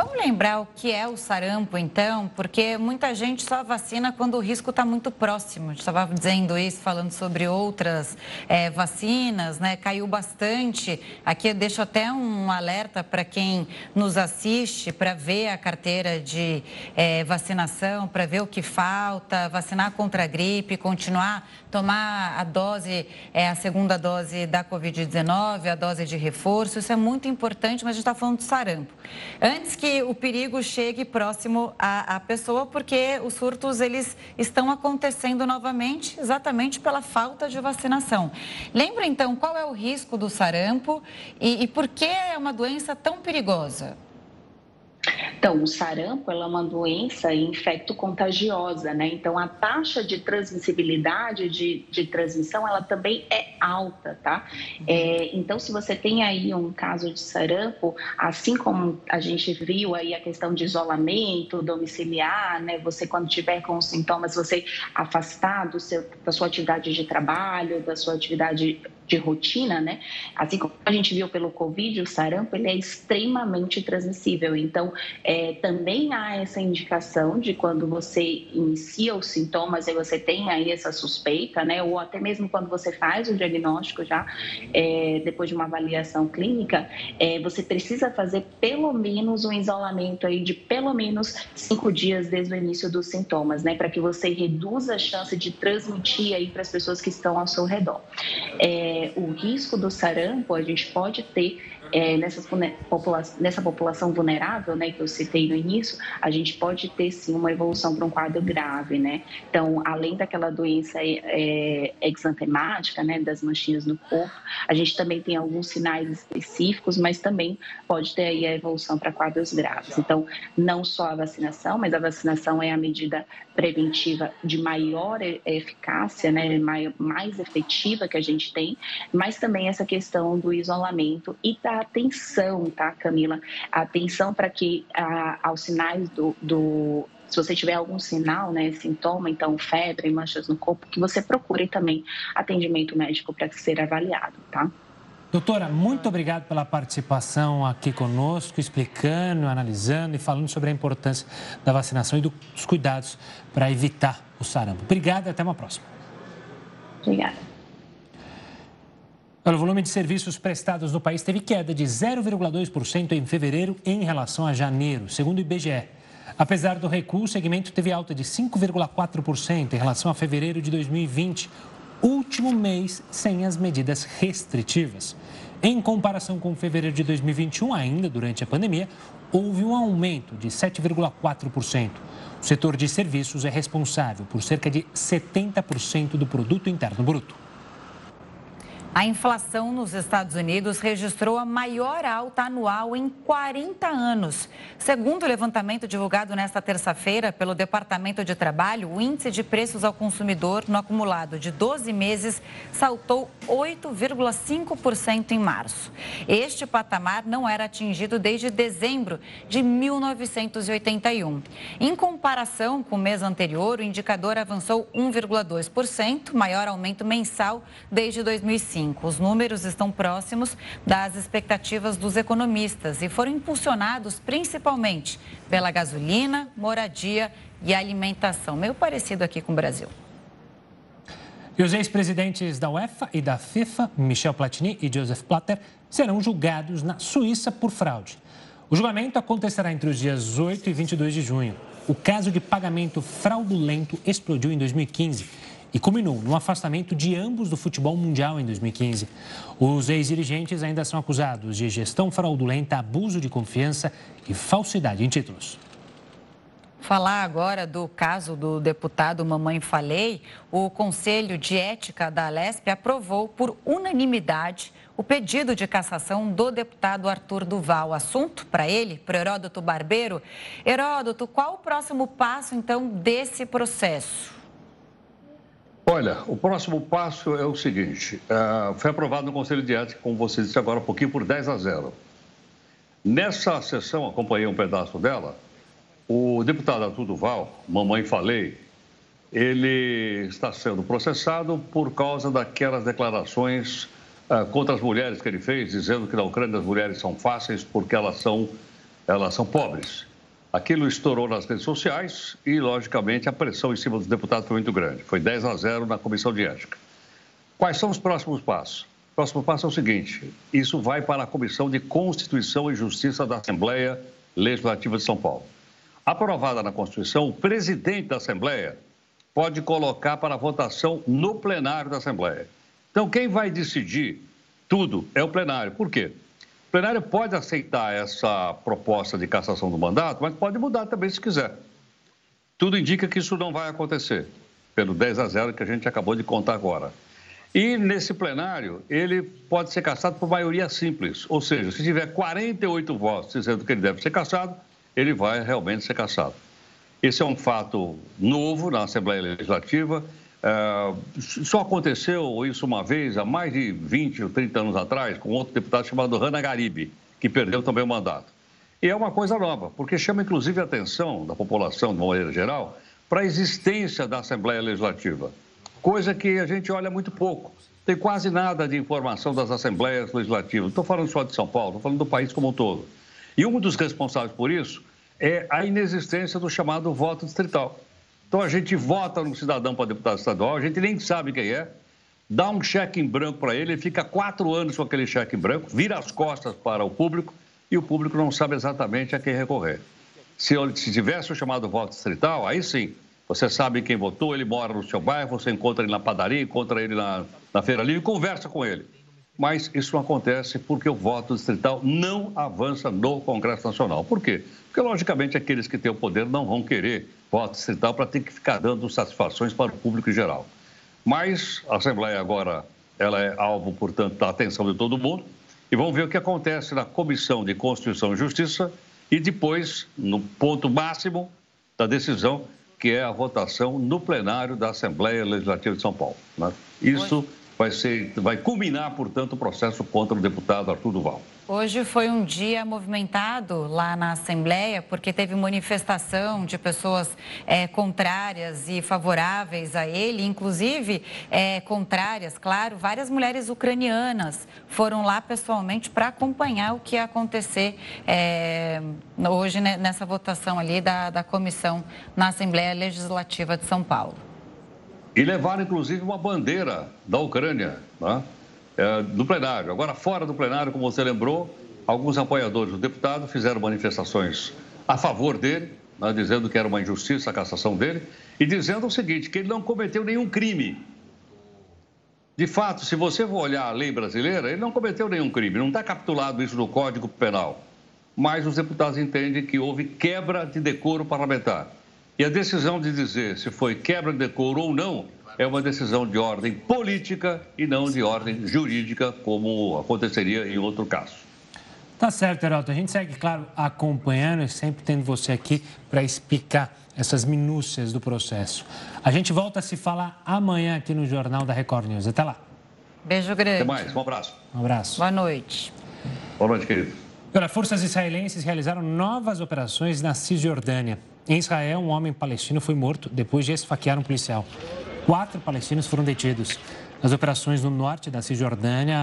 Vamos lembrar o que é o sarampo, então, porque muita gente só vacina quando o risco está muito próximo. A gente estava dizendo isso, falando sobre outras é, vacinas, né? Caiu bastante. Aqui eu deixo até um alerta para quem nos assiste para ver a carteira de é, vacinação, para ver o que falta, vacinar contra a gripe, continuar tomar a dose, é, a segunda dose da Covid-19, a dose de reforço. Isso é muito importante, mas a gente está falando do sarampo. Antes que que o perigo chegue próximo à, à, pessoa, porque os surtos eles estão acontecendo novamente exatamente pela falta de vacinação. Lembra então qual é o risco do sarampo e, e por que é uma doença tão perigosa? Então, o sarampo é uma doença infecto-contagiosa, né? Então, a taxa de transmissibilidade de, de transmissão, ela também é alta, tá? É, então, se você tem aí um caso de sarampo, assim como a gente viu aí a questão de isolamento domiciliar, né? Você, quando tiver com os sintomas, você afastar do seu, da sua atividade de trabalho, da sua atividade de rotina, né? Assim como a gente viu pelo Covid, o sarampo ele é extremamente transmissível. Então, é, também há essa indicação de quando você inicia os sintomas e você tem aí essa suspeita, né? Ou até mesmo quando você faz o diagnóstico já, é, depois de uma avaliação clínica, é, você precisa fazer pelo menos um isolamento aí de pelo menos cinco dias desde o início dos sintomas, né? Para que você reduza a chance de transmitir aí para as pessoas que estão ao seu redor. É, é, o risco do sarampo a gente pode ter é, nessas, popula nessa população vulnerável, né, que eu citei no início, a gente pode ter sim uma evolução para um quadro grave, né? Então, além daquela doença é, exantemática, né, das manchinhas no corpo, a gente também tem alguns sinais específicos, mas também pode ter aí a evolução para quadros graves. Então, não só a vacinação, mas a vacinação é a medida preventiva de maior eficácia, né, mais efetiva que a gente tem, mas também essa questão do isolamento e da atenção, tá, Camila? A atenção para que a, aos sinais do, do se você tiver algum sinal, né, sintoma, então febre, manchas no corpo, que você procure também atendimento médico para ser avaliado, tá? Doutora, muito obrigado pela participação aqui conosco, explicando, analisando e falando sobre a importância da vacinação e dos cuidados para evitar o sarampo. Obrigado e até uma próxima. Obrigada. O volume de serviços prestados no país teve queda de 0,2% em fevereiro em relação a janeiro, segundo o IBGE. Apesar do recuo, o segmento teve alta de 5,4% em relação a fevereiro de 2020, último mês sem as medidas restritivas. Em comparação com fevereiro de 2021, ainda durante a pandemia, houve um aumento de 7,4%. O setor de serviços é responsável por cerca de 70% do produto interno bruto. A inflação nos Estados Unidos registrou a maior alta anual em 40 anos. Segundo o levantamento divulgado nesta terça-feira pelo Departamento de Trabalho, o índice de preços ao consumidor no acumulado de 12 meses saltou 8,5% em março. Este patamar não era atingido desde dezembro de 1981. Em comparação com o mês anterior, o indicador avançou 1,2%, maior aumento mensal desde 2005. Os números estão próximos das expectativas dos economistas e foram impulsionados principalmente pela gasolina, moradia e alimentação. Meio parecido aqui com o Brasil. E os ex-presidentes da UEFA e da FIFA, Michel Platini e Joseph Platter, serão julgados na Suíça por fraude. O julgamento acontecerá entre os dias 8 e 22 de junho. O caso de pagamento fraudulento explodiu em 2015 e culminou no afastamento de ambos do futebol mundial em 2015. Os ex-dirigentes ainda são acusados de gestão fraudulenta, abuso de confiança e falsidade em títulos. Falar agora do caso do deputado Mamãe Falei, o Conselho de Ética da Alesp aprovou por unanimidade o pedido de cassação do deputado Arthur Duval. Assunto para ele, para Heródoto Barbeiro. Heródoto, qual o próximo passo então desse processo? Olha, o próximo passo é o seguinte: uh, foi aprovado no Conselho de Ética, como você disse agora há pouquinho, por 10 a 0. Nessa sessão, acompanhei um pedaço dela, o deputado Arthur Duval, mamãe falei, ele está sendo processado por causa daquelas declarações uh, contra as mulheres que ele fez, dizendo que na Ucrânia as mulheres são fáceis porque elas são, elas são pobres. Aquilo estourou nas redes sociais e, logicamente, a pressão em cima dos deputados foi muito grande. Foi 10 a 0 na comissão de ética. Quais são os próximos passos? O próximo passo é o seguinte: isso vai para a Comissão de Constituição e Justiça da Assembleia Legislativa de São Paulo. Aprovada na Constituição, o presidente da Assembleia pode colocar para votação no plenário da Assembleia. Então, quem vai decidir tudo é o plenário. Por quê? O plenário pode aceitar essa proposta de cassação do mandato, mas pode mudar também se quiser. Tudo indica que isso não vai acontecer, pelo 10 a 0 que a gente acabou de contar agora. E nesse plenário, ele pode ser cassado por maioria simples, ou seja, se tiver 48 votos dizendo que ele deve ser cassado, ele vai realmente ser cassado. Esse é um fato novo na Assembleia Legislativa é, só aconteceu isso uma vez, há mais de 20 ou 30 anos atrás, com outro deputado chamado Rana Garibe, que perdeu também o mandato. E é uma coisa nova, porque chama inclusive a atenção da população, de uma maneira geral, para a existência da Assembleia Legislativa, coisa que a gente olha muito pouco. Tem quase nada de informação das Assembleias Legislativas. Não estou falando só de São Paulo, estou falando do país como um todo. E um dos responsáveis por isso é a inexistência do chamado voto distrital. Então a gente vota no cidadão para deputado estadual, a gente nem sabe quem é, dá um cheque em branco para ele, ele fica quatro anos com aquele cheque em branco, vira as costas para o público e o público não sabe exatamente a quem recorrer. Se, se tivesse o chamado voto distrital, aí sim, você sabe quem votou, ele mora no seu bairro, você encontra ele na padaria, encontra ele na, na feira livre conversa com ele. Mas isso não acontece porque o voto distrital não avança no Congresso Nacional. Por quê? Porque, logicamente, aqueles que têm o poder não vão querer voto distrital para ter que ficar dando satisfações para o público em geral. Mas a Assembleia agora ela é alvo, portanto, da atenção de todo mundo e vamos ver o que acontece na Comissão de Constituição e Justiça e depois, no ponto máximo da decisão, que é a votação no plenário da Assembleia Legislativa de São Paulo. Né? Isso vai, ser, vai culminar, portanto, o processo contra o deputado Arthur Duval. Hoje foi um dia movimentado lá na Assembleia, porque teve manifestação de pessoas é, contrárias e favoráveis a ele, inclusive é, contrárias, claro, várias mulheres ucranianas foram lá pessoalmente para acompanhar o que ia acontecer é, hoje né, nessa votação ali da, da comissão na Assembleia Legislativa de São Paulo. E levaram, inclusive, uma bandeira da Ucrânia, né? É, no plenário. Agora, fora do plenário, como você lembrou, alguns apoiadores do deputado fizeram manifestações a favor dele, né, dizendo que era uma injustiça a cassação dele, e dizendo o seguinte, que ele não cometeu nenhum crime. De fato, se você for olhar a lei brasileira, ele não cometeu nenhum crime, não está capitulado isso no Código Penal. Mas os deputados entendem que houve quebra de decoro parlamentar. E a decisão de dizer se foi quebra de decoro ou não é uma decisão de ordem política e não de ordem jurídica, como aconteceria em outro caso. Tá certo, Heraldo. A gente segue, claro, acompanhando e sempre tendo você aqui para explicar essas minúcias do processo. A gente volta a se falar amanhã aqui no Jornal da Record News. Até lá. Beijo grande. Até mais. Um abraço. Um abraço. Boa noite. Boa noite, querido. Forças israelenses realizaram novas operações na Cisjordânia. Em Israel, um homem palestino foi morto depois de esfaquear um policial. Quatro palestinos foram detidos. As operações no norte da Cisjordânia,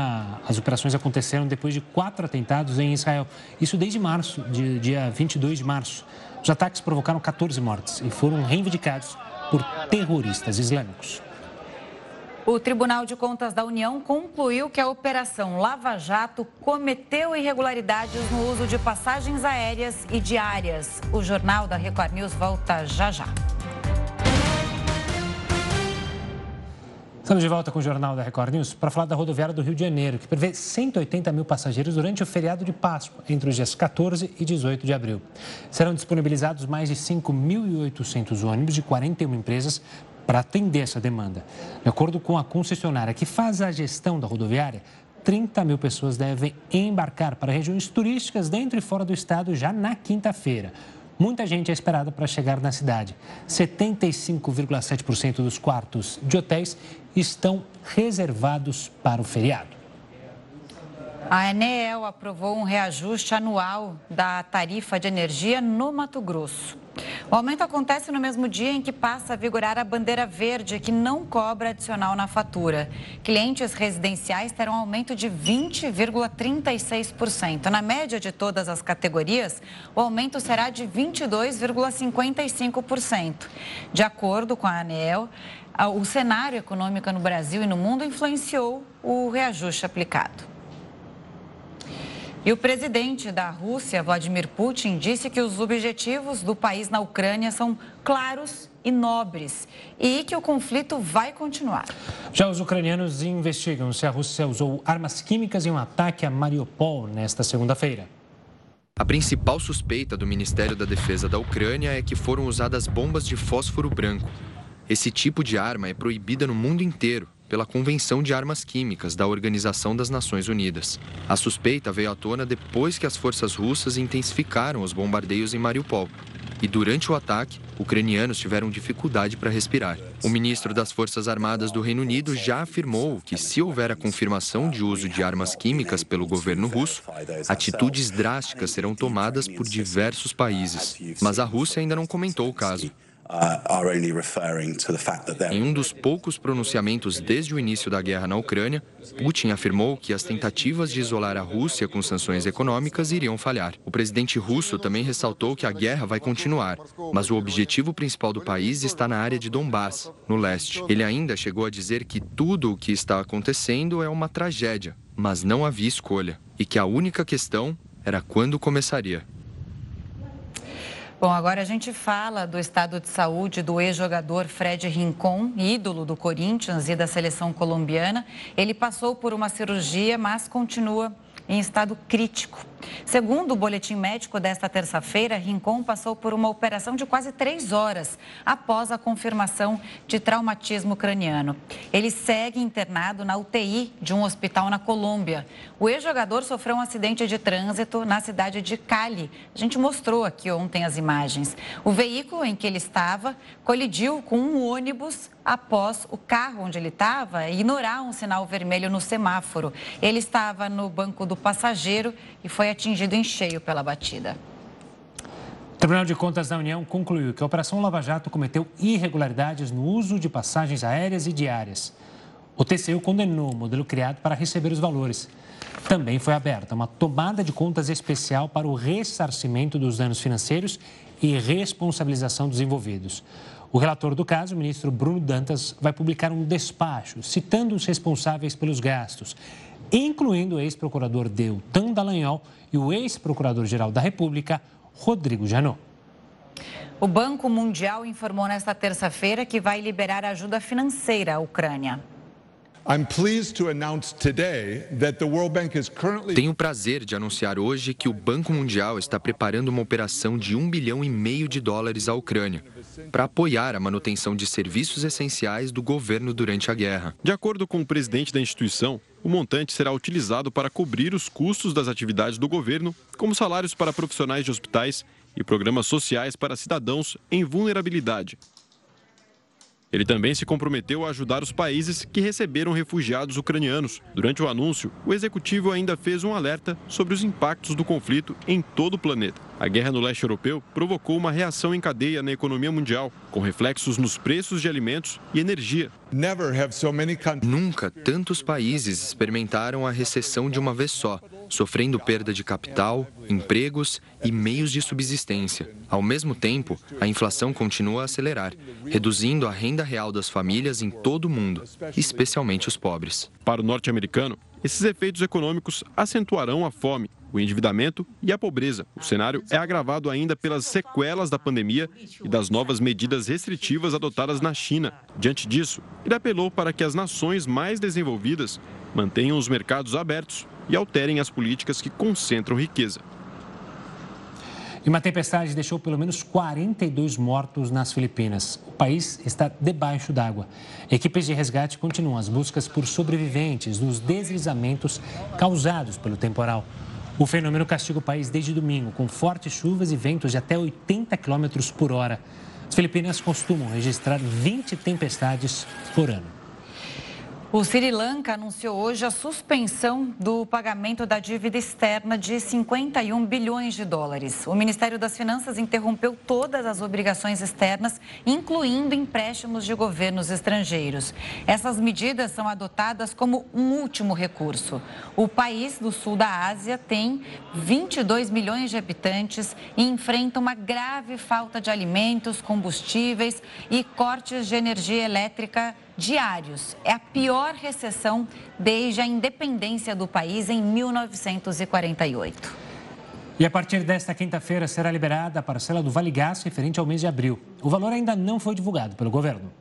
as operações aconteceram depois de quatro atentados em Israel. Isso desde março, de, dia 22 de março. Os ataques provocaram 14 mortes e foram reivindicados por terroristas islâmicos. O Tribunal de Contas da União concluiu que a Operação Lava Jato cometeu irregularidades no uso de passagens aéreas e diárias. O Jornal da Record News volta já já. Estamos de volta com o Jornal da Record News para falar da rodoviária do Rio de Janeiro, que prevê 180 mil passageiros durante o feriado de Páscoa, entre os dias 14 e 18 de abril. Serão disponibilizados mais de 5.800 ônibus de 41 empresas para atender essa demanda. De acordo com a concessionária que faz a gestão da rodoviária, 30 mil pessoas devem embarcar para regiões turísticas dentro e fora do estado já na quinta-feira. Muita gente é esperada para chegar na cidade. 75,7% dos quartos de hotéis estão reservados para o feriado. A Enel aprovou um reajuste anual da tarifa de energia no Mato Grosso. O aumento acontece no mesmo dia em que passa a vigorar a bandeira verde, que não cobra adicional na fatura. Clientes residenciais terão aumento de 20,36%. Na média de todas as categorias, o aumento será de 22,55%. De acordo com a ANEEL, o cenário econômico no Brasil e no mundo influenciou o reajuste aplicado. E o presidente da Rússia, Vladimir Putin, disse que os objetivos do país na Ucrânia são claros e nobres e que o conflito vai continuar. Já os ucranianos investigam se a Rússia usou armas químicas em um ataque a Mariupol nesta segunda-feira. A principal suspeita do Ministério da Defesa da Ucrânia é que foram usadas bombas de fósforo branco. Esse tipo de arma é proibida no mundo inteiro pela Convenção de Armas Químicas da Organização das Nações Unidas. A suspeita veio à tona depois que as forças russas intensificaram os bombardeios em Mariupol. E durante o ataque, ucranianos tiveram dificuldade para respirar. O ministro das Forças Armadas do Reino Unido já afirmou que, se houver a confirmação de uso de armas químicas pelo governo russo, atitudes drásticas serão tomadas por diversos países. Mas a Rússia ainda não comentou o caso. Em um dos poucos pronunciamentos desde o início da guerra na Ucrânia, Putin afirmou que as tentativas de isolar a Rússia com sanções econômicas iriam falhar. O presidente russo também ressaltou que a guerra vai continuar, mas o objetivo principal do país está na área de Donbass, no leste. Ele ainda chegou a dizer que tudo o que está acontecendo é uma tragédia, mas não havia escolha, e que a única questão era quando começaria. Bom, agora a gente fala do estado de saúde do ex-jogador Fred Rincon, ídolo do Corinthians e da seleção colombiana. Ele passou por uma cirurgia, mas continua em estado crítico. Segundo o boletim médico desta terça-feira, Rincon passou por uma operação de quase três horas após a confirmação de traumatismo craniano. Ele segue internado na UTI de um hospital na Colômbia. O ex-jogador sofreu um acidente de trânsito na cidade de Cali. A gente mostrou aqui ontem as imagens. O veículo em que ele estava colidiu com um ônibus após o carro onde ele estava ignorar um sinal vermelho no semáforo. Ele estava no banco do passageiro e foi atingido em cheio pela batida. O Tribunal de Contas da União concluiu que a Operação Lava Jato cometeu irregularidades no uso de passagens aéreas e diárias. O TCU condenou o modelo criado para receber os valores. Também foi aberta uma tomada de contas especial para o ressarcimento dos danos financeiros e responsabilização dos envolvidos. O relator do caso, o ministro Bruno Dantas, vai publicar um despacho citando os responsáveis pelos gastos, incluindo o ex-procurador Deltan Dallagnol e o ex-procurador-geral da República, Rodrigo Janot. O Banco Mundial informou nesta terça-feira que vai liberar ajuda financeira à Ucrânia. Tenho o prazer de anunciar hoje que o Banco Mundial está preparando uma operação de um bilhão e meio de dólares à Ucrânia para apoiar a manutenção de serviços essenciais do governo durante a guerra. De acordo com o presidente da instituição, o montante será utilizado para cobrir os custos das atividades do governo, como salários para profissionais de hospitais e programas sociais para cidadãos em vulnerabilidade, ele também se comprometeu a ajudar os países que receberam refugiados ucranianos. Durante o anúncio, o executivo ainda fez um alerta sobre os impactos do conflito em todo o planeta. A guerra no leste europeu provocou uma reação em cadeia na economia mundial, com reflexos nos preços de alimentos e energia. Nunca tantos países experimentaram a recessão de uma vez só, sofrendo perda de capital, empregos e meios de subsistência. Ao mesmo tempo, a inflação continua a acelerar, reduzindo a renda real das famílias em todo o mundo, especialmente os pobres. Para o norte-americano, esses efeitos econômicos acentuarão a fome, o endividamento e a pobreza. O cenário é agravado ainda pelas sequelas da pandemia e das novas medidas restritivas adotadas na China. Diante disso, ele apelou para que as nações mais desenvolvidas mantenham os mercados abertos e alterem as políticas que concentram riqueza. E uma tempestade deixou pelo menos 42 mortos nas Filipinas. O país está debaixo d'água. Equipes de resgate continuam as buscas por sobreviventes nos deslizamentos causados pelo temporal. O fenômeno castiga o país desde domingo, com fortes chuvas e ventos de até 80 km por hora. As Filipinas costumam registrar 20 tempestades por ano. O Sri Lanka anunciou hoje a suspensão do pagamento da dívida externa de 51 bilhões de dólares. O Ministério das Finanças interrompeu todas as obrigações externas, incluindo empréstimos de governos estrangeiros. Essas medidas são adotadas como um último recurso. O país do sul da Ásia tem 22 milhões de habitantes e enfrenta uma grave falta de alimentos, combustíveis e cortes de energia elétrica diários. É a pior recessão desde a independência do país em 1948. E a partir desta quinta-feira será liberada a parcela do Vale Gás referente ao mês de abril. O valor ainda não foi divulgado pelo governo.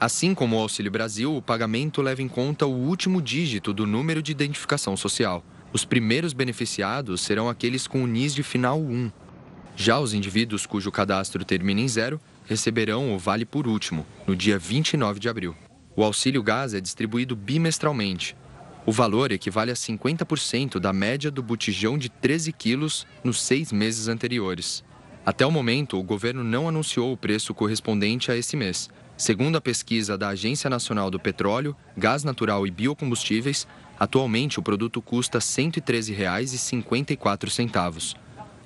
Assim como o Auxílio Brasil, o pagamento leva em conta o último dígito do número de identificação social. Os primeiros beneficiados serão aqueles com o NIS de final 1. Já os indivíduos cujo cadastro termina em zero receberão o Vale por último, no dia 29 de abril. O auxílio gás é distribuído bimestralmente. O valor equivale a 50% da média do botijão de 13 quilos nos seis meses anteriores. Até o momento, o governo não anunciou o preço correspondente a esse mês. Segundo a pesquisa da Agência Nacional do Petróleo, Gás Natural e Biocombustíveis, atualmente o produto custa R$ 113,54.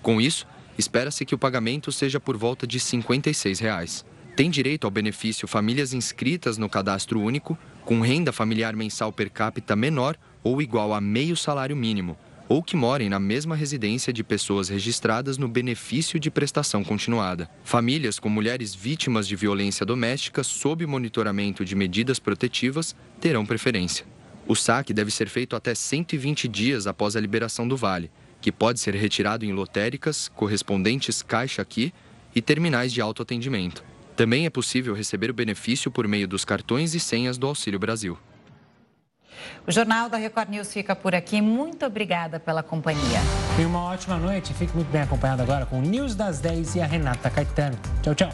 Com isso, espera-se que o pagamento seja por volta de 56 reais. Tem direito ao benefício famílias inscritas no cadastro único, com renda familiar mensal per capita menor ou igual a meio salário mínimo, ou que morem na mesma residência de pessoas registradas no benefício de prestação continuada. Famílias com mulheres vítimas de violência doméstica sob monitoramento de medidas protetivas terão preferência. O saque deve ser feito até 120 dias após a liberação do vale que pode ser retirado em lotéricas, correspondentes Caixa Aqui e terminais de autoatendimento. Também é possível receber o benefício por meio dos cartões e senhas do Auxílio Brasil. O Jornal da Record News fica por aqui. Muito obrigada pela companhia. Tenha uma ótima noite. Fique muito bem acompanhado agora com o News das 10 e a Renata Caetano. Tchau, tchau.